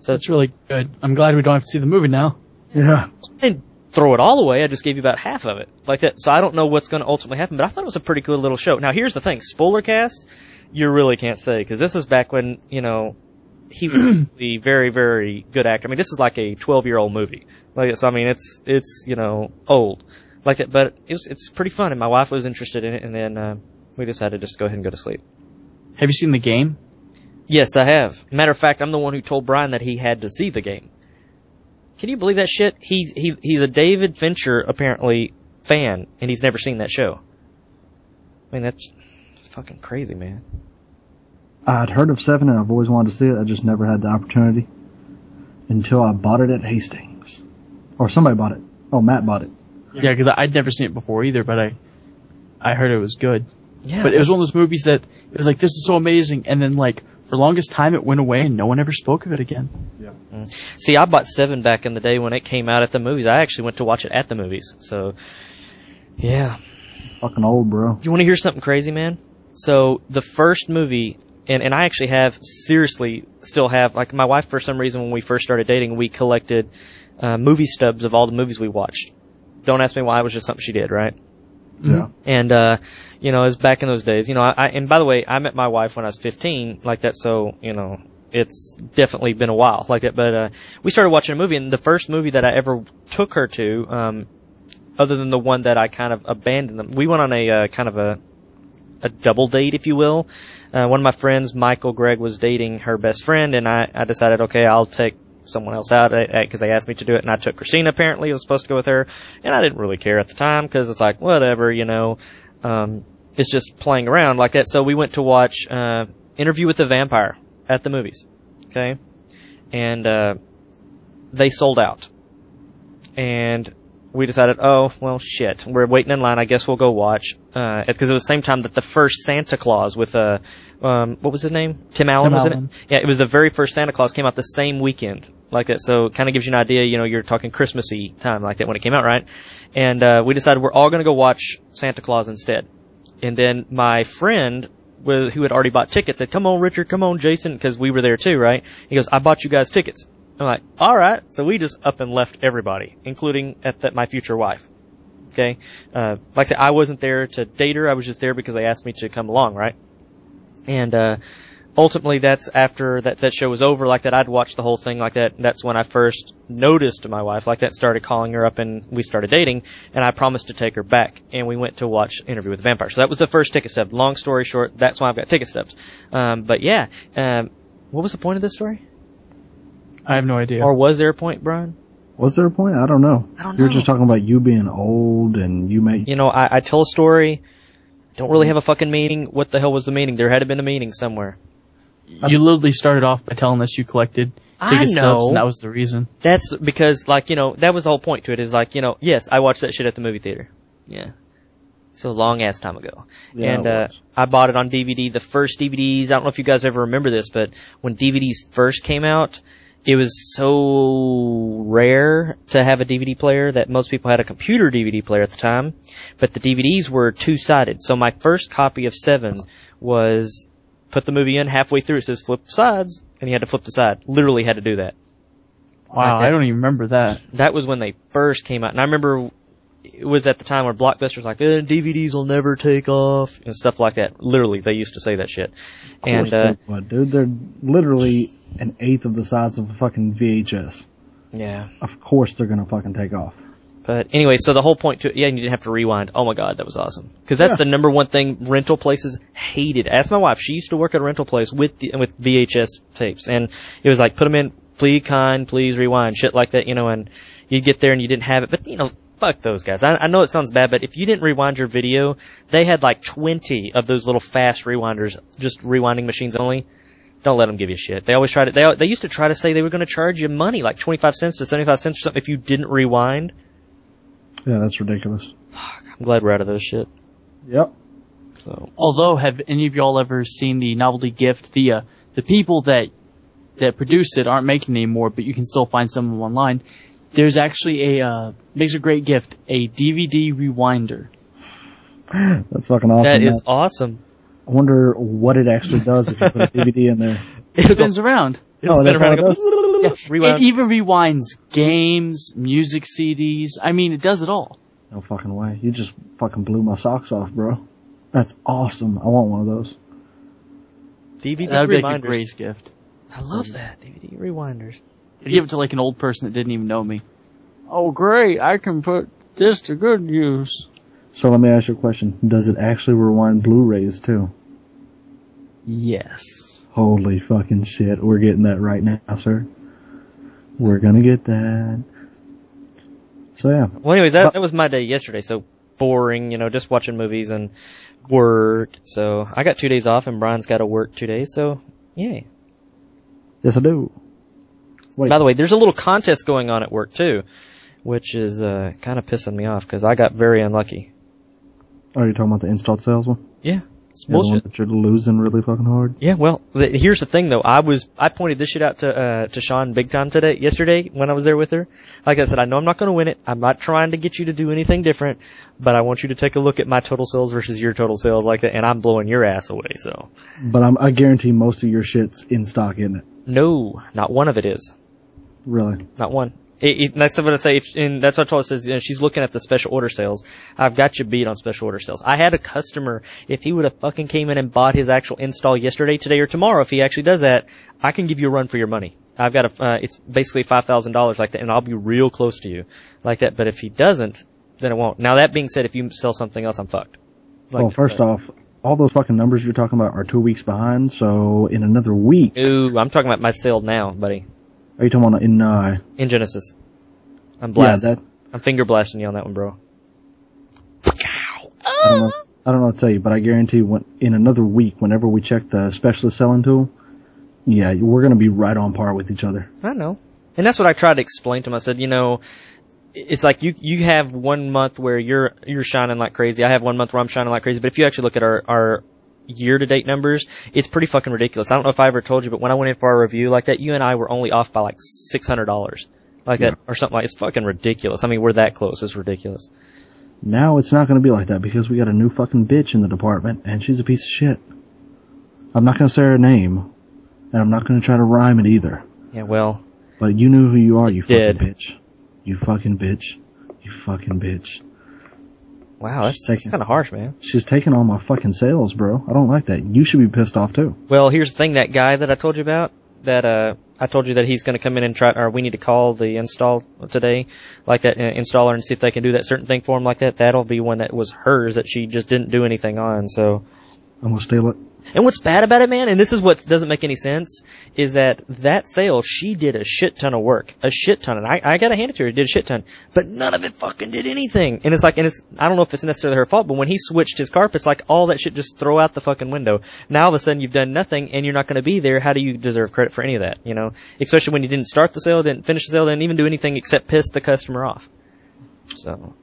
So That's really good. I'm glad we don't have to see the movie now. Yeah. didn't throw it all away. I just gave you about half of it, like that. So I don't know what's going to ultimately happen, but I thought it was a pretty cool little show. Now here's the thing: spoiler cast, you really can't say because this is back when you know he was the very very good actor. I mean, this is like a 12 year old movie. Like so, I mean, it's it's you know old like that, but it was it's pretty fun, and my wife was interested in it, and then uh, we decided just to go ahead and go to sleep. Have you seen the game? Yes, I have. Matter of fact, I'm the one who told Brian that he had to see the game. Can you believe that shit? He's he he's a David Fincher apparently fan, and he's never seen that show. I mean, that's fucking crazy, man. I'd heard of Seven and I've always wanted to see it. I just never had the opportunity until I bought it at Hastings. Or somebody bought it. Oh, Matt bought it. Yeah, because I'd never seen it before either, but I, I heard it was good. Yeah, But it was one of those movies that it was like, this is so amazing, and then like for the longest time it went away and no one ever spoke of it again. Yeah. See, I bought Seven back in the day when it came out at the movies. I actually went to watch it at the movies. So, yeah. Fucking old, bro. You want to hear something crazy, man? So the first movie, and and I actually have seriously still have like my wife for some reason when we first started dating we collected uh, movie stubs of all the movies we watched. Don't ask me why. It was just something she did, right? Yeah. And, uh, you know, it was back in those days, you know, I, and by the way, I met my wife when I was 15, like that, so, you know, it's definitely been a while, like that, but, uh, we started watching a movie, and the first movie that I ever took her to, um, other than the one that I kind of abandoned them, we went on a, uh, kind of a, a double date, if you will. Uh, one of my friends, Michael Gregg, was dating her best friend, and I, I decided, okay, I'll take someone else out because they asked me to do it, and I took Christina. Apparently, I was supposed to go with her, and I didn't really care at the time because it's like whatever, you know. Um, it's just playing around like that. So we went to watch uh, Interview with the Vampire at the movies, okay, and uh, they sold out, and we decided, oh well, shit, we're waiting in line. I guess we'll go watch Uh, because uh, it was the same time that the first Santa Claus with uh, um, what was his name? Tim Allen Tim was in Allen. it. Yeah, it was the very first Santa Claus came out the same weekend like that. So it kind of gives you an idea. You know, you're talking Christmassy time like that when it came out, right? And uh, we decided we're all going to go watch Santa Claus instead. And then my friend with, who had already bought tickets said, "Come on, Richard, come on, Jason," because we were there too, right? He goes, "I bought you guys tickets." I'm like, "All right." So we just up and left everybody, including at that my future wife. Okay, uh, like I said, I wasn't there to date her. I was just there because they asked me to come along, right? And uh, ultimately, that's after that that show was over. Like that, I'd watched the whole thing. Like that, that's when I first noticed my wife. Like that, started calling her up, and we started dating. And I promised to take her back, and we went to watch Interview with the Vampire. So that was the first ticket stub. Long story short, that's why I've got ticket stubs. Um, but yeah, um, what was the point of this story? I have no idea. Or was there a point, Brian? Was there a point? I don't know. I don't know. You were just talking about you being old and you may. You know, I, I tell a story. Don't really have a fucking meaning. What the hell was the meaning? There had to been a meaning somewhere. you literally started off by telling us you collected I ticket stubs, and that was the reason. That's because, like, you know, that was the whole point to it. Is like, you know, yes, I watched that shit at the movie theater. Yeah. So long ass time ago. Yeah, and it uh. I bought it on DVD. The first DVDs. I don't know if you guys ever remember this, but when DVDs first came out, it was so rare to have a DVD player that most people had a computer DVD player at the time. But the DVDs were two sided. So my first copy of Seven was put the movie in halfway through. It says flip sides, and you had to flip the side. Literally had to do that. Wow, Okay. I don't even remember that. That was when they first came out, and I remember it was at the time where Blockbuster's was like, eh, "DVDs will never take off" and stuff like that. Literally, they used to say that shit. Of course And uh, they would, dude, they're literally an eighth of the size of a fucking VHS. yeah, Of course they're gonna fucking take off. but anyway, so the whole point to it, yeah, and you didn't have to rewind. Oh my god, that was awesome. Because that's Yeah. the number one thing rental places hated. Ask my wife; she used to work at a rental place with the, with VHS tapes, and it was like put them in, please kind, please rewind, shit like that, you know. And you get there and you didn't have it, but you know. Fuck those guys. I, I know it sounds bad, but if you didn't rewind your video, they had like 20 of those little fast rewinders, just rewinding machines only. Don't let them give you shit. They always try to, they, they used to try to say they were going to charge you money, like 25 cents to 75 cents or something if you didn't rewind. Yeah, that's ridiculous. Fuck, I'm glad we're out of those shit. Yep. So, Although, have any of y'all ever seen the novelty gift? The uh, the people that that produce it aren't making it anymore, but you can still find some of them online. There's actually a uh, makes a great gift, a DVD rewinder. That's fucking awesome. that man. is awesome. I wonder what it actually does if you put a DVD in there. It spins around. It'll Oh, spin that's around how it go, does? Yeah. It even rewinds games, music CDs. I mean, it does it all. No fucking way. You just fucking blew my socks off, bro. That's awesome. I want one of those. DVD That would be like a great gift. I love that. DVD rewinders. I'd give it to like an old person that didn't even know me. Oh, great! I can put this to good use. So let me ask you a question. Does it actually rewind Blu-rays too? Yes. Holy fucking shit. We're getting that right now, sir. We're gonna get that. So yeah. Well, anyways, that, that was my day yesterday. So boring, you know, just watching movies and work. So I got two days off, and Brian's got to work two days. So yay. Yes I do. Wait. By the way, there's a little contest going on at work too, which is uh, kind of pissing me off because I got very unlucky. Are you talking about the installed sales one? Yeah, it's Yeah, bullshit. that you're losing really fucking hard? Yeah, well, th- here's the thing though. I was I pointed this shit out to uh, to Sean big time today, yesterday when I was there with her. Like I said, I know I'm not going to win it. I'm not trying to get you to do anything different, but I want you to take a look at my total sales versus your total sales like that, and I'm blowing your ass away. So But I'm, I guarantee most of your shit's in stock, isn't it? no, not one of it is. Really? Not one. It, it, that's what I say. If, and that's what I told her. Says you know, she's looking at the special order sales. I've got you beat on special order sales. I had a customer. If he would have fucking came in and bought his actual install yesterday, today, or tomorrow, if he actually does that, I can give you a run for your money. I've got a. Uh, it's basically five thousand dollars like that, and I'll be real close to you like that. But if he doesn't, then it won't. Now that being said, if you sell something else, I'm fucked. Like, well, first uh, off, all those fucking numbers you're talking about are two weeks behind. So in another week, Ooh, I'm talking about my sale now, buddy. Are you talking about in? Uh, In Genesis. I'm yeah, that I'm finger blasting you on that one, bro. I don't know. I don't know what to tell you, but I guarantee when in another week, whenever we check the specialist selling tool, yeah, we're gonna be right on par with each other. I know. And that's what I tried to explain to him. I said, you know, it's like you you have one month where you're you're shining like crazy. I have one month where I'm shining like crazy. But if you actually look at our our year to date numbers, it's pretty fucking ridiculous. I don't know if I ever told you, but when I went in for a review like that, you and I were only off by like six hundred dollars, like Yeah. that or something like. It's fucking ridiculous. I mean, we're that close. It's ridiculous. Now it's not gonna be like that because we got a new fucking bitch in the department, and she's a piece of shit. I'm not gonna say her name, and I'm not gonna try to rhyme it either. Yeah, well, But you knew who you are, you did. fucking bitch. You fucking bitch. You fucking bitch. Wow, that's, that's kind of harsh, man. She's taking all my fucking sales, bro. I don't like that. You should be pissed off too. Well, here's the thing. That guy that I told you about, that uh, I told you that he's going to come in and try, or we need to call the install today, like that uh, installer, and see if they can do that certain thing for him, like that. That'll be one that was hers that she just didn't do anything on. So, I'm gonna steal it. and what's bad about it, man, and this is what doesn't make any sense, is that that sale she did a shit ton of work, a shit ton, and I, I gotta hand it to her, did a shit ton, but none of it fucking did anything. And it's like, and it's, I don't know if it's necessarily her fault, but when he switched his carpets, like all that shit just throw out the fucking window. Now all of a sudden you've done nothing and you're not gonna be there. How do you deserve credit for any of that? You know, especially when you didn't start the sale, didn't finish the sale, didn't even do anything except piss the customer off. So.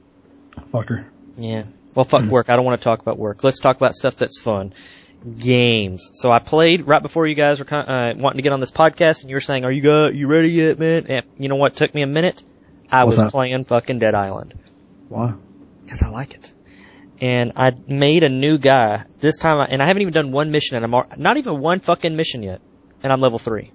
Fucker. Yeah. Well, fuck work. I don't want to talk about work. Let's talk about stuff that's fun. Games. So I played right before you guys were uh, wanting to get on this podcast, and you were saying, "Are you go? You ready yet, man?" And you know what? Took me a minute. I What's was that? playing fucking Dead Island Why? because I like it. And I made a new guy this time, I, and I haven't even done one mission, and I'm not even one fucking mission yet, and I'm level three.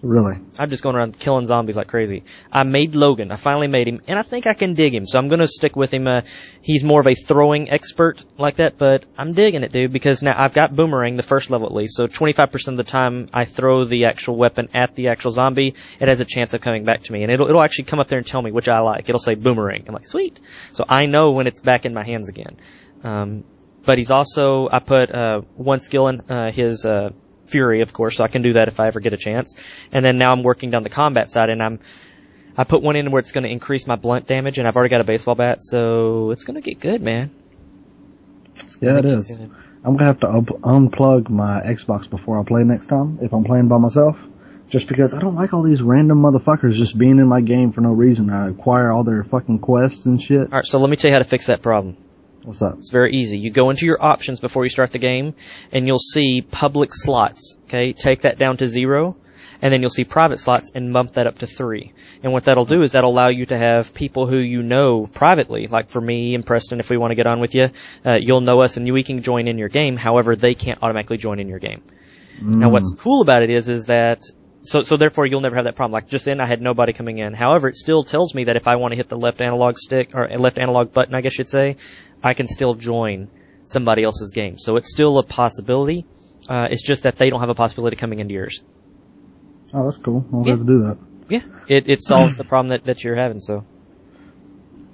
Really? I'm just going around killing zombies like crazy. I made Logan. I finally made him, and I think I can dig him. So I'm going to stick with him. Uh, he's more of a throwing expert like that, but I'm digging it, dude, because now I've got boomerang the first level at least. So 25% of the time I throw the actual weapon at the actual zombie, it has a chance of coming back to me, and it'll it'll actually come up there and tell me which I like. It'll say boomerang. I'm like, sweet. So I know when it's back in my hands again. Um, but he's also I put uh, one skill in uh, his uh, fury, of course, so I can do that if I ever get a chance. And then now I'm working down the combat side, and I'm I put one in where it's going to increase my blunt damage, and I've already got a baseball bat, so it's going to get good, man. Yeah, it is. good. I'm gonna have to up- unplug my Xbox before I play next time if I'm playing by myself. Just because I don't like all these random motherfuckers just being in my game for no reason. I acquire all their fucking quests and shit. All right, so let me tell you how to fix that problem. What's up? It's very easy. You go into your options before you start the game, and you'll see public slots. Okay, take that down to zero, and then you'll see private slots and bump that up to three. And what that'll do is that'll allow you to have people who you know privately, like for me and Preston, if we want to get on with you, uh, you'll know us and we can join in your game. However, they can't automatically join in your game. Now, what's cool about it is, is that so so therefore you'll never have that problem. Like just then, I had nobody coming in. However, it still tells me that if I want to hit the left analog stick or left analog button, I guess you'd say, I can still join somebody else's game. So it's still a possibility. Uh, it's just that they don't have a possibility coming into yours. Oh, that's cool. I'll Yeah. have to do that. Yeah, it it solves the problem that that you're having. So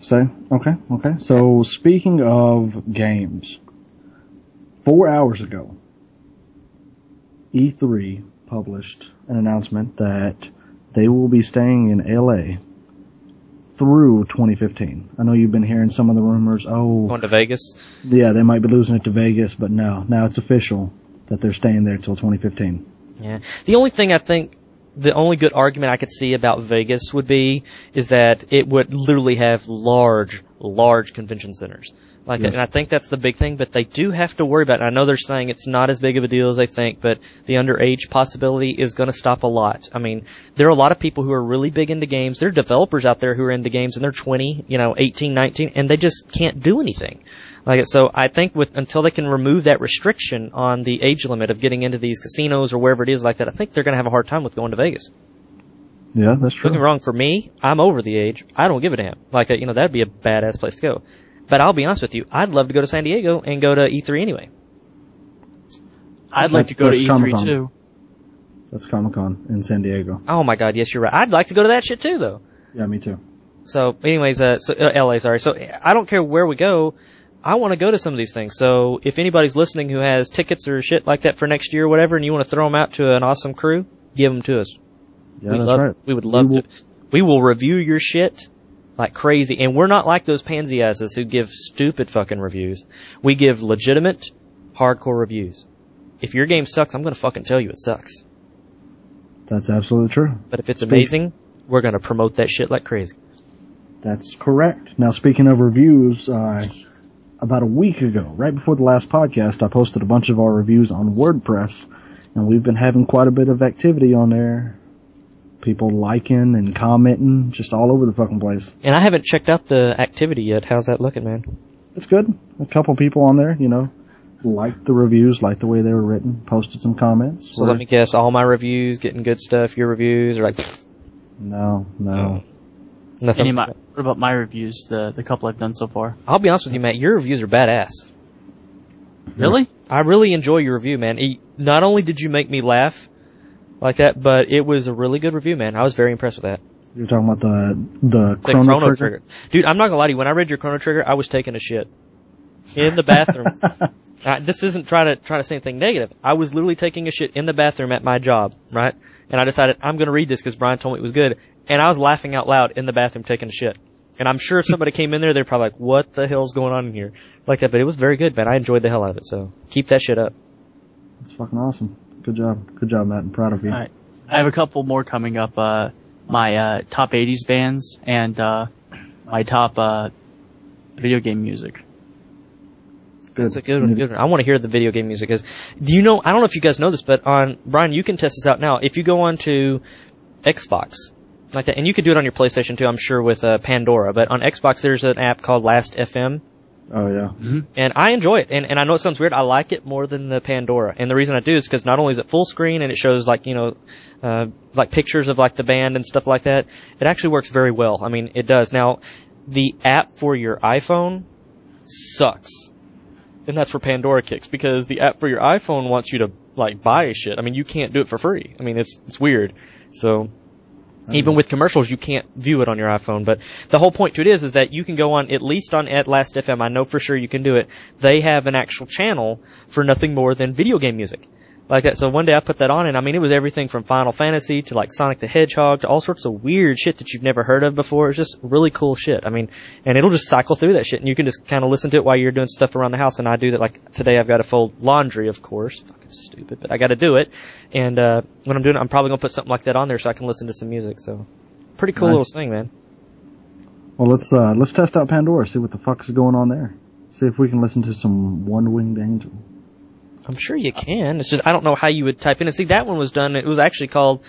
So, okay, okay. So, speaking of games, four hours ago, E3 published an announcement that they will be staying in LA through 2015. I know you've been hearing some of the rumors. Oh, going to Vegas. yeah, they might be losing it to Vegas, but no, now it's official that they're staying there till 2015. Yeah. The only thing I think, the only good argument I could see about Vegas would be, is that it would literally have large, large convention centers. Like, Yes. and I think that's the big thing, but they do have to worry about it. I know they're saying it's not as big of a deal as they think, but the underage possibility is going to stop a lot. I mean, there are a lot of people who are really big into games. There are developers out there who are into games and they're 20, you know, 18, 19, and they just can't do anything. Like so, I think with until they can remove that restriction on the age limit of getting into these casinos or wherever it is like that, I think they're going to have a hard time with going to Vegas. Yeah, that's true. Don't get me wrong, for me, I'm over the age. I don't give a damn. Like that, you know, that'd be a badass place to go. But I'll be honest with you, I'd love to go to San Diego and go to E3 anyway. I'd like to go to That's E3 Comic-Con. too. That's Comic Con in San Diego. Oh my god, yes, you're right. I'd like to go to that shit too, though. Yeah, me too. So, anyways, uh, so, uh, LA, sorry. So, I don't care where we go. I want to go to some of these things. So, if anybody's listening who has tickets or shit like that for next year or whatever, and you want to throw them out to an awesome crew, give them to us. Yeah, we that's love, right. We would love We will- to. We will review your shit like crazy, and we're not like those pansy asses who give stupid fucking reviews. We give legitimate, hardcore reviews. If your game sucks, I'm gonna fucking tell you it sucks. That's absolutely true. But if it's Speak- amazing, we're gonna promote that shit like crazy. That's correct. Now, speaking of reviews, uh, about a week ago, right before the last podcast, I posted a bunch of our reviews on WordPress, and we've been having quite a bit of activity on there. People liking and commenting, just all over the fucking place. And I haven't checked out the activity yet. How's that looking, man? It's good. A couple people on there, you know, liked the reviews, liked the way they were written, posted some comments. So We're- let me guess, all my reviews, getting good stuff, your reviews are like, No, no. Oh. nothing. Any of my, what about my reviews? The the couple I've done so far. I'll be honest with you, Matt, your reviews are badass. Really? I really enjoy your review, man. E- Not only did you make me laugh like that, but it was a really good review, man. I was very impressed with that. You're talking about the the The Chrono, Chrono, Trigger. Trigger. Dude, I'm not gonna lie to you, when I read your Chrono Trigger, I was taking a shit. In the bathroom. uh, this isn't trying to, try to say anything negative. I was literally taking a shit in the bathroom at my job, right? And I decided, I'm gonna read this because Brian told me it was good. And I was laughing out loud in the bathroom taking a shit. And I'm sure if somebody came in there, they're probably like, what the hell's going on in here? Like that, but it was very good, man. I enjoyed the hell out of it, so keep that shit up. It's fucking awesome. Good job. Good job, Matt. I'm proud of you. Alright. I have a couple more coming up. Uh, my uh, top 80s bands and uh, my top uh, video game music. Good. That's a good one, good one. I want to hear the video game music because, do you know, I don't know if you guys know this, but on, Brian, you can test this out now. If you go on to Xbox, like that, and you could do it on your PlayStation too, I'm sure with uh, Pandora, but on Xbox there's an app called Last FM, Oh yeah. and I enjoy it. And, and I know it sounds weird, I like it more than the Pandora. And the reason I do is because not only is it full screen and it shows like, you know, uh, like pictures of like the band and stuff like that, it actually works very well. I mean, it does. Now, the app for your iPhone sucks. And that's where Pandora kicks because the app for your iPhone wants you to like buy shit. I mean, you can't do it for free. I mean, it's, it's weird. So, even mm-hmm. with commercials, you can't view it on your iPhone. But the whole point to it is, is that you can go on at least on at Last FM. I know for sure you can do it. They have an actual channel for nothing more than video game music. Like that. So one day I put that on and I mean, it was everything from Final Fantasy to like Sonic the Hedgehog to all sorts of weird shit that you've never heard of before. It's just really cool shit. I mean, and it'll just cycle through that shit and you can just kind of listen to it while you're doing stuff around the house. And I do that like today I've got to fold laundry, of course. Fucking stupid, but I got to do it. And, uh, when I'm doing it, I'm probably going to put something like that on there so I can listen to some music. So pretty cool Nice. little thing, man. Well, let's uh let's test out Pandora. See what the fuck is going on there. See if we can listen to some One Winged Angel. I'm sure you can. It's just I don't know how you would type in. And see, that one was done. It was actually called.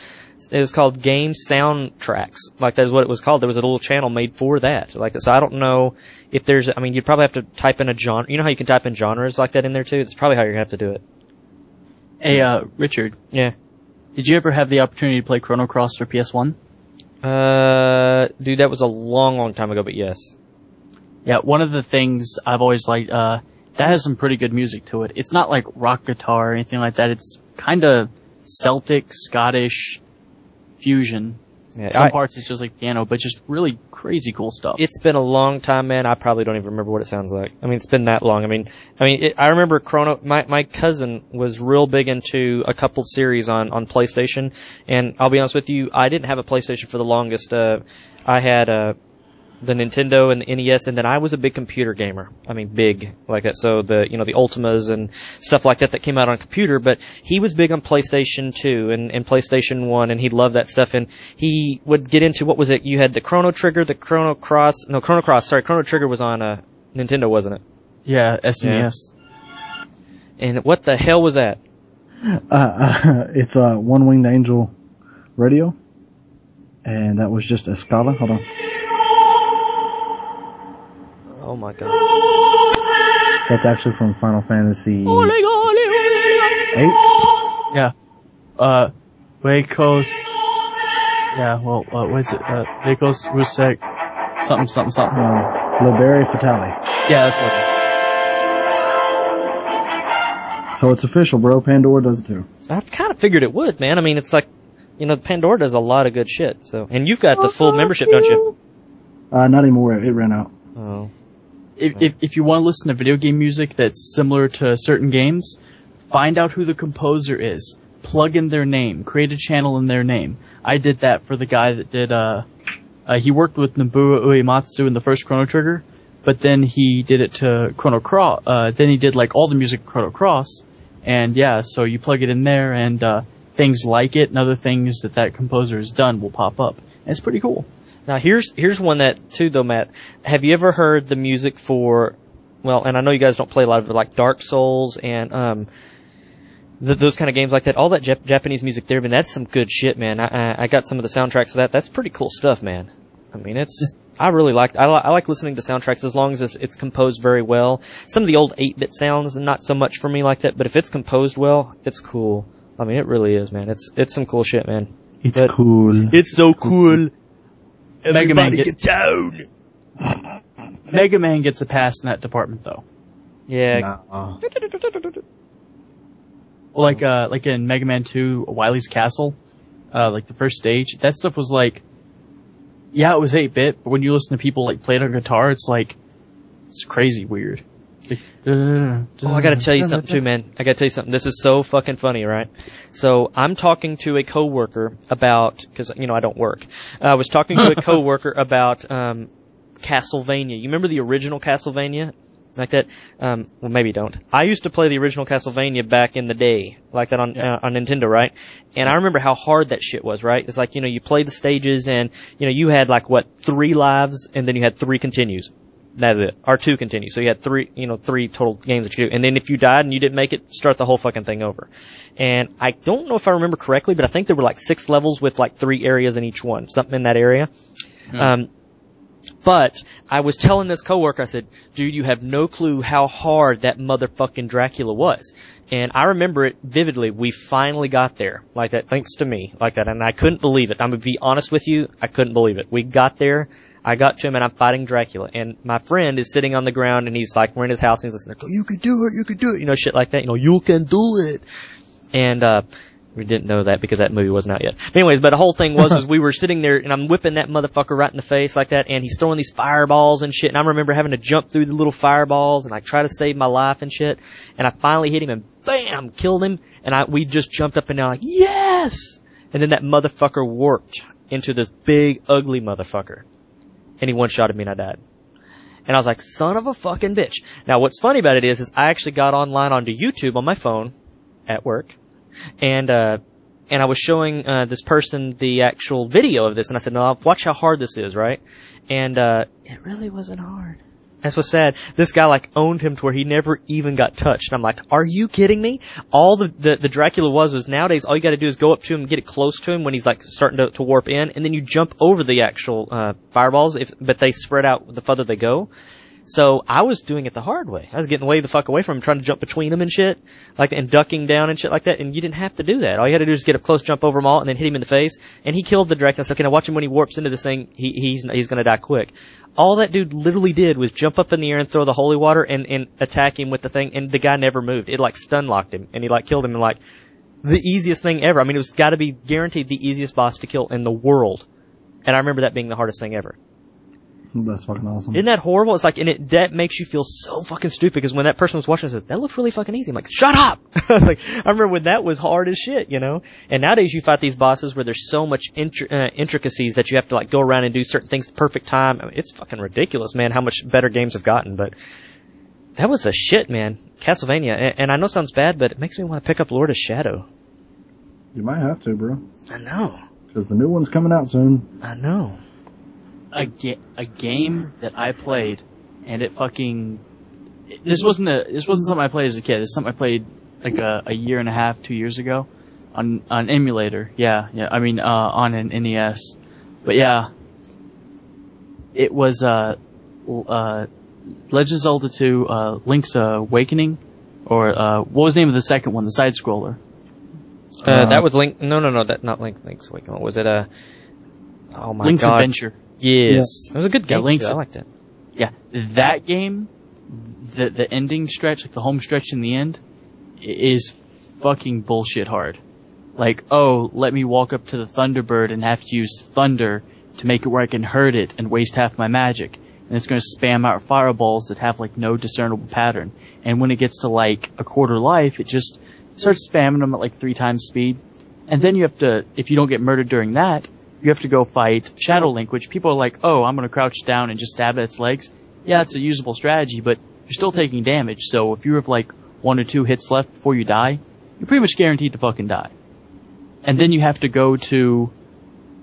It was called Game Soundtracks. Like that's what it was called. There was a little channel made for that. Like that. So I don't know if there's. I mean, you'd probably have to type in a genre. You know how you can type in genres like that in there too. That's probably how you're gonna have to do it. Hey, uh, Richard, Yeah. did you ever have the opportunity to play Chrono Cross for PS1? Uh, dude, that was a long, long time ago. But yes. Yeah, one of the things I've always liked, uh, that has some pretty good music to it. It's not like rock guitar or anything like that. It's kind of Celtic, Scottish fusion. Yeah. Some I- parts it's just like piano, but just really crazy cool stuff. It's been a long time, man. I probably don't even remember what it sounds like. I mean, it's been that long. I mean, I mean, it, I remember Chrono. My my cousin was real big into a couple series on on PlayStation, and I'll be honest with you, I didn't have a PlayStation for the longest. Uh, I had uh, the Nintendo and the NES, and then I was a big computer gamer. I mean, big like that. So the you know the Ultimas and stuff like that that came out on computer. But he was big on PlayStation 2 and, and PlayStation 1, and he loved that stuff. And he would get into what was it? You had the Chrono Trigger, the Chrono Cross. No, Chrono Cross. Sorry, Chrono Trigger was on uh, Nintendo, wasn't it? yeah, SNES. And what the hell was that? Uh, uh it's a One Winged Angel radio, and that was just a Scala. Hold on. Oh my god. That's actually from Final Fantasy eight. Yeah. Uh, Huecos Yeah, well, uh, what is it? Uh, Nikos Rusek, something, something, something. Uh, Liberi Fatali. Yeah, that's what it So it's official, bro. Pandora does it too. I've kind of figured it would, man. I mean, it's like, you know, Pandora does a lot of good shit. So, and you've got the full membership, don't you? Uh, not anymore. It ran out. Oh, is. If, if, if you want to listen to video game music that's similar to certain games, find out who the composer is. Plug in their name. Create a channel in their name. I did that for the guy that did, uh, uh, he worked with Nobuo Uematsu in the first Chrono Trigger, but then he did it to Chrono Cross, uh, then he did like all the music Chrono Cross, and yeah, so you plug it in there and, uh, things like it and other things that that composer has done will pop up. And it's pretty cool. Now here's here's one that too though, Matt. Have you ever heard the music for? Well, and I know you guys don't play a lot of it, like Dark Souls and um, th- those kind of games like that. All that Jap- Japanese music there, man, that's some good shit, man. I, I I got some of the soundtracks of that. That's pretty cool stuff, man. I mean, it's I really like I, li- I like listening to soundtracks as long as it's, it's composed very well. Some of the old 8-bit sounds, not so much for me like that, but if it's composed well, it's cool. I mean, it really is, man. It's it's some cool shit, man. It's But- cool. It's so cool. Mega Man Everybody get- get down. Mega Man gets a pass in that department though. Yeah. Nah. like uh like in Mega Man 2 Wily's Castle, uh like the first stage, that stuff was like yeah, it was 8 bit, but when you listen to people like play it on guitar, it's like it's crazy weird. Oh, I gotta tell you something too, man. I gotta tell you something. This is so fucking funny, right? So I'm talking to a coworker about, cause, you know, I don't work. I was talking to a coworker about, um, Castlevania. You remember the original Castlevania? Like that? Um, well, maybe you don't. I used to play the original Castlevania back in the day, like that on Yeah. uh, on Nintendo, right? And I remember how hard that shit was, right? It's like you know you play the stages, and you know you had like what three lives, and then you had three continues. That's it. R2 continues. So you had three, you know, three total games that you do. And then if you died and you didn't make it, start the whole fucking thing over. And I don't know if I remember correctly, but I think there were like six levels with like three areas in each one, something in that area. Um, but I was telling this coworker, I said, dude, you have no clue how hard that motherfucking Dracula was. And I remember it vividly. We finally got there. Like that, thanks to me. Like that. And I couldn't believe it. I'm gonna be honest with you. I couldn't believe it. We got there. I got to him and I'm fighting Dracula. And my friend is sitting on the ground and he's like, we're in his house and he's listening, you can do it, you can do it. You know, shit like that. You know, you can do it. And, uh, we didn't know that because that movie wasn't out yet. But anyways, but the whole thing was, is we were sitting there and I'm whipping that motherfucker right in the face like that and he's throwing these fireballs and shit and I remember having to jump through the little fireballs and like try to save my life and shit and I finally hit him and bam, killed him and I, we just jumped up and down like, yes! And then that motherfucker warped into this big ugly motherfucker and he one-shotted me and I died. And I was like, son of a fucking bitch. Now what's funny about it is, is I actually got online onto YouTube on my phone at work and uh and I was showing uh this person the actual video of this and I said, "No, watch how hard this is, right?" And uh it really wasn't hard. That's what's sad. This guy like owned him to where he never even got touched. And I'm like, are you kidding me? All the, the, the Dracula was was nowadays all you gotta do is go up to him, get it close to him when he's like starting to, to warp in, and then you jump over the actual uh fireballs if but they spread out the further they go. So I was doing it the hard way. I was getting way the fuck away from him, trying to jump between them and shit, like and ducking down and shit like that. And you didn't have to do that. All you had to do is get up close, jump over him all, and then hit him in the face. And he killed the Dracula. So okay, now watch him when he warps into this thing. He, he's he's gonna die quick. All that dude literally did was jump up in the air and throw the holy water and and attack him with the thing. And the guy never moved. It like stun locked him, and he like killed him. And like the easiest thing ever. I mean, it was got to be guaranteed the easiest boss to kill in the world. And I remember that being the hardest thing ever. That's fucking awesome. Isn't that horrible? It's like, and it, that makes you feel so fucking stupid because when that person was watching, I said, that looks really fucking easy. I'm like, shut up! I was like, I remember when that was hard as shit, you know? And nowadays you fight these bosses where there's so much intri- uh, intricacies that you have to like go around and do certain things at the perfect time. I mean, it's fucking ridiculous, man, how much better games have gotten, but that was a shit, man. Castlevania. And, and I know it sounds bad, but it makes me want to pick up Lord of Shadow. You might have to, bro. I know. Because the new one's coming out soon. I know. A, ga- a game that I played, and it fucking. This wasn't a. This wasn't something I played as a kid. It's something I played like a, a year and a half, two years ago, on on emulator. Yeah, yeah. I mean, uh, on an NES. But yeah, it was uh, uh, Legend of Zelda 2, uh, Link's Awakening, or uh, what was the name of the second one? The side scroller. Uh, that was Link. No, no, no. That not Link. Link's Awakening. Was it uh, Oh my Link's god. Adventure. Yes. It was a good Yeah, game. Link's- too. I liked it. Yeah, that game, the the ending stretch, like the home stretch in the end, is fucking bullshit hard. Like, oh, let me walk up to the Thunderbird and have to use thunder to make it where I can hurt it and waste half my magic. And it's going to spam out fireballs that have like no discernible pattern. And when it gets to like a quarter life, it just starts spamming them at like three times speed. And then you have to, if you don't get murdered during that, you have to go fight Shadow Link, which people are like, oh, I'm going to crouch down and just stab at its legs. Yeah, it's a usable strategy, but you're still taking damage. So if you have like one or two hits left before you die, you're pretty much guaranteed to fucking die. And then you have to go to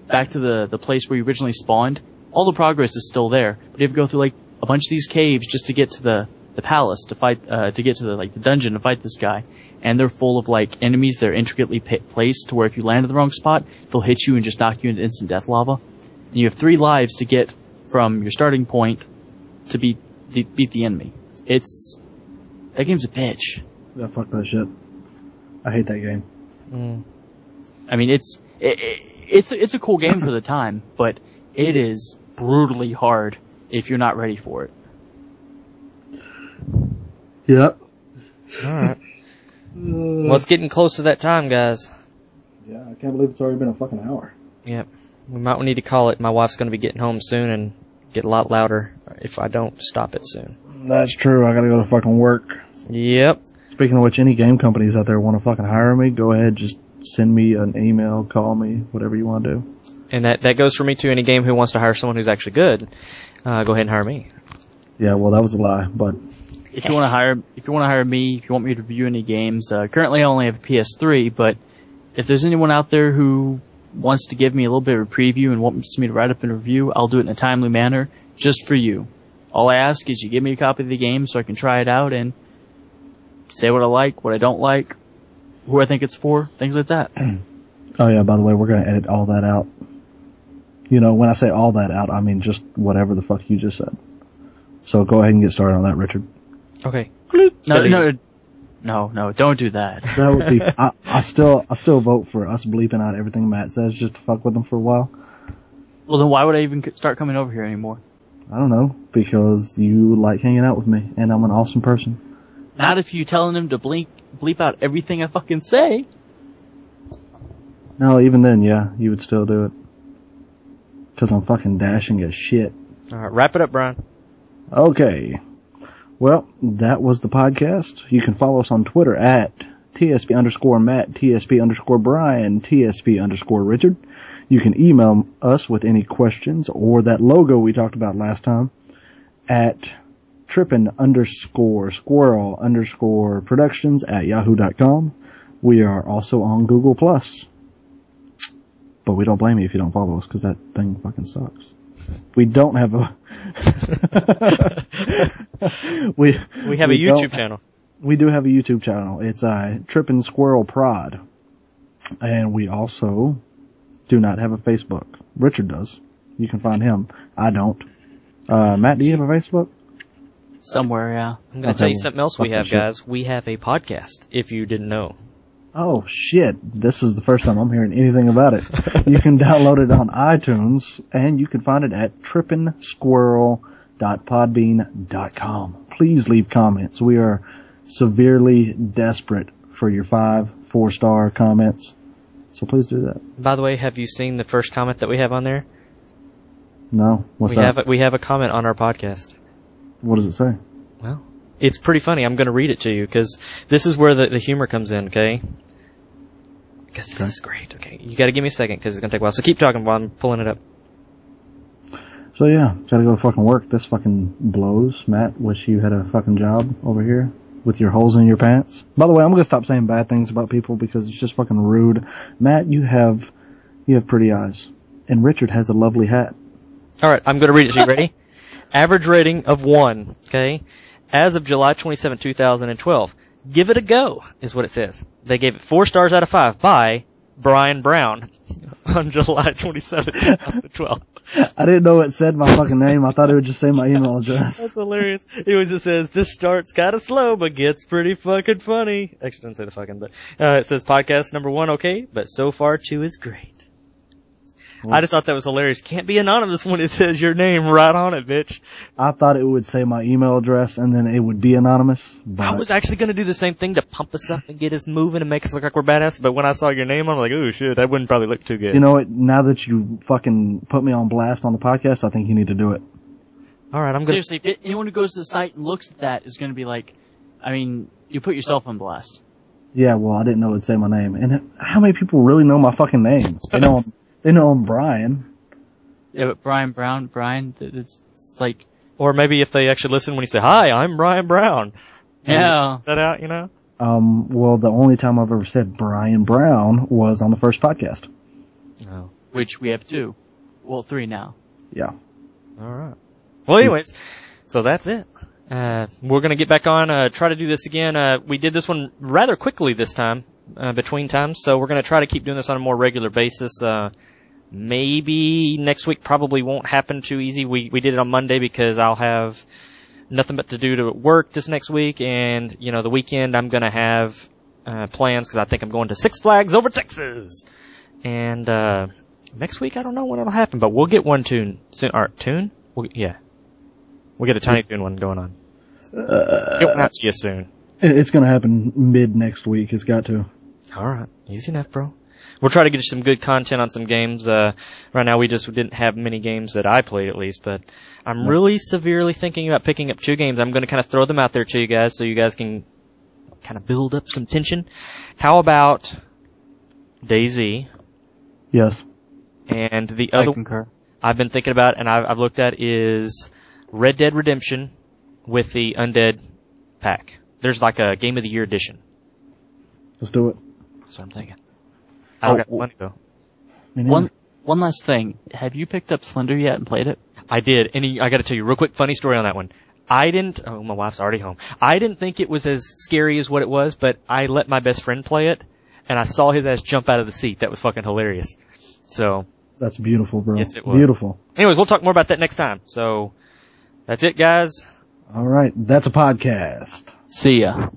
back to the the place where you originally spawned. All the progress is still there, but you have to go through like a bunch of these caves just to get to the the palace to fight uh, to get to the like the dungeon to fight this guy. And they're full of like enemies that are intricately pa- placed to where if you land in the wrong spot, they'll hit you and just knock you into instant death lava. And you have three lives to get from your starting point to beat the, beat the enemy. It's that game's a bitch. Yeah, fuck that shit. I hate that game. Mm. I mean, it's it, it, it's it's a cool game for the time, but it is brutally hard if you're not ready for it. Yep. Alright. Well, it's getting close to that time, guys. Yeah, I can't believe it's already been a fucking hour. Yep. We might need to call it. My wife's going to be getting home soon and get a lot louder if I don't stop it soon. That's true. I gotta go to fucking work. Yep. Speaking of which, any game companies out there want to fucking hire me, go ahead, just send me an email, call me, whatever you want to do. And that, that goes for me too. Any game who wants to hire someone who's actually good, uh, go ahead and hire me. Yeah, well, that was a lie, but If you want to hire, if you want to hire me, if you want me to review any games, uh, currently I only have a PS3, but if there's anyone out there who wants to give me a little bit of a preview and wants me to write up a review, I'll do it in a timely manner, just for you. All I ask is you give me a copy of the game so I can try it out and say what I like, what I don't like, who I think it's for, things like that. oh yeah, by the way, we're gonna edit all that out. You know, when I say all that out, I mean just whatever the fuck you just said. So go ahead and get started on that, Richard. Okay. No, no, no, no, don't do that. That would be. I, I still, I still vote for us bleeping out everything Matt says just to fuck with him for a while. Well, then why would I even start coming over here anymore? I don't know because you like hanging out with me, and I'm an awesome person. Not if you telling him to blink, bleep out everything I fucking say. No, even then, yeah, you would still do it. Cause I'm fucking dashing as shit. Alright, wrap it up, Brian. Okay. Well, that was the podcast. You can follow us on Twitter at TSP underscore Matt, TSP underscore Brian, TSP underscore Richard. You can email us with any questions or that logo we talked about last time at trippin underscore squirrel underscore productions at yahoo.com. We are also on Google Plus. But we don't blame you if you don't follow us because that thing fucking sucks. We don't have a, we, We have We a YouTube channel. we do have a YouTube channel. It's uh, Trippin' Squirrel Prod. And we also do not have a Facebook. Richard does. You can find him. I don't. Uh, Matt, do you have a Facebook? Somewhere, yeah. I'm going to Okay, tell you something else we fuck that have, shit. guys. We have a podcast, if you didn't know. Oh shit, this is the first time I'm hearing anything about it. you can download it on iTunes and you can find it at trippinsquirrel.podbean.com. Please leave comments. We are severely desperate for your five, four star comments. So please do that. By the way, have you seen the first comment that we have on there? No? What's we that? have a, we have a comment on our podcast. What does it say? It's pretty funny. I'm going to read it to you because this is where the, the humor comes in. Okay. Because this Okay. is great. Okay, you got to give me a second because it's going to take a while. So keep talking while I'm pulling it up. So yeah, gotta go to fucking work. This fucking blows. Matt, wish you had a fucking job over here with your holes in your pants. By the way, I'm gonna stop saying bad things about people because it's just fucking rude. Matt, you have, you have pretty eyes. And Richard has a lovely hat. All right, I'm going to read it to you. Ready? Average rating of one. Okay. As of July 27, 2012, give it a go is what it says. They gave it four stars out of five by Brian Brown on July 27, 2012. I didn't know it said my fucking name. I thought it would just say my email address. That's hilarious. It was just says this starts kind of slow, but gets pretty fucking funny. Actually, doesn't say the fucking, but uh, it says podcast number one okay, but so far two is great. I just thought that was hilarious. Can't be anonymous when it says your name right on it, bitch. I thought it would say my email address and then it would be anonymous. But I was actually gonna do the same thing to pump us up and get us moving and make us look like we're badass, but when I saw your name, I'm like, ooh shit, that wouldn't probably look too good. you know what? Now that you fucking put me on blast on the podcast, I think you need to do it. Alright, I'm gonna, Seriously, if anyone who goes to the site and looks at that is going to be like, I mean, you put yourself on blast. Yeah, well, I didn't know it'd say my name. And how many people really know my fucking name? They know I'm, they know I'm Brian. Yeah, but Brian Brown, Brian, it's, it's like, or maybe if they actually listen when you say, hi, I'm Brian Brown. yeah, That out, you know? Um, well, the only time I've ever said Brian Brown was on the first podcast. No. which we have two. Well, three now. Yeah. Alright. Well anyways, so that's it. Uh, we're gonna get back on, uh, try to do this again. Uh, we did this one rather quickly this time, uh, between times, so we're gonna try to keep doing this on a more regular basis. Uh, maybe next week probably won't happen too easy. We, we did it on Monday because I'll have nothing but to do to work this next week and, you know, the weekend I'm gonna have, uh, plans because I think I'm going to Six Flags over Texas. And, uh, next week I don't know when it'll happen, but we'll get one tune soon, or tune? We'll, yeah. We'll get a Tiny tune one going on. One out to you soon. It's gonna happen mid next week. It's got to. Alright. Easy enough, bro. We'll try to get you some good content on some games. Uh, right now we just didn't have many games that I played at least, but I'm really severely thinking about picking up two games. I'm gonna kind of throw them out there to you guys so you guys can kind of build up some tension. How about DayZ Yes. and the other I concur. I've been thinking about and I've, I've looked at is Red Dead Redemption with the Undead pack. There's like a Game of the Year edition. Let's do it. That's what I'm thinking. I don't Oh, got the money though. One, one last thing. Have you picked up Slender yet and played it? I did, and I got to tell you a real quick funny story on that one. I didn't. Oh, my wife's already home. I didn't think it was as scary as what it was, but I let my best friend play it, and I saw his ass jump out of the seat. That was fucking hilarious. So, That's beautiful, bro. Yes, it was. Beautiful. anyways, we'll talk more about that next time. So, that's it, guys. All right. That's a podcast. See ya.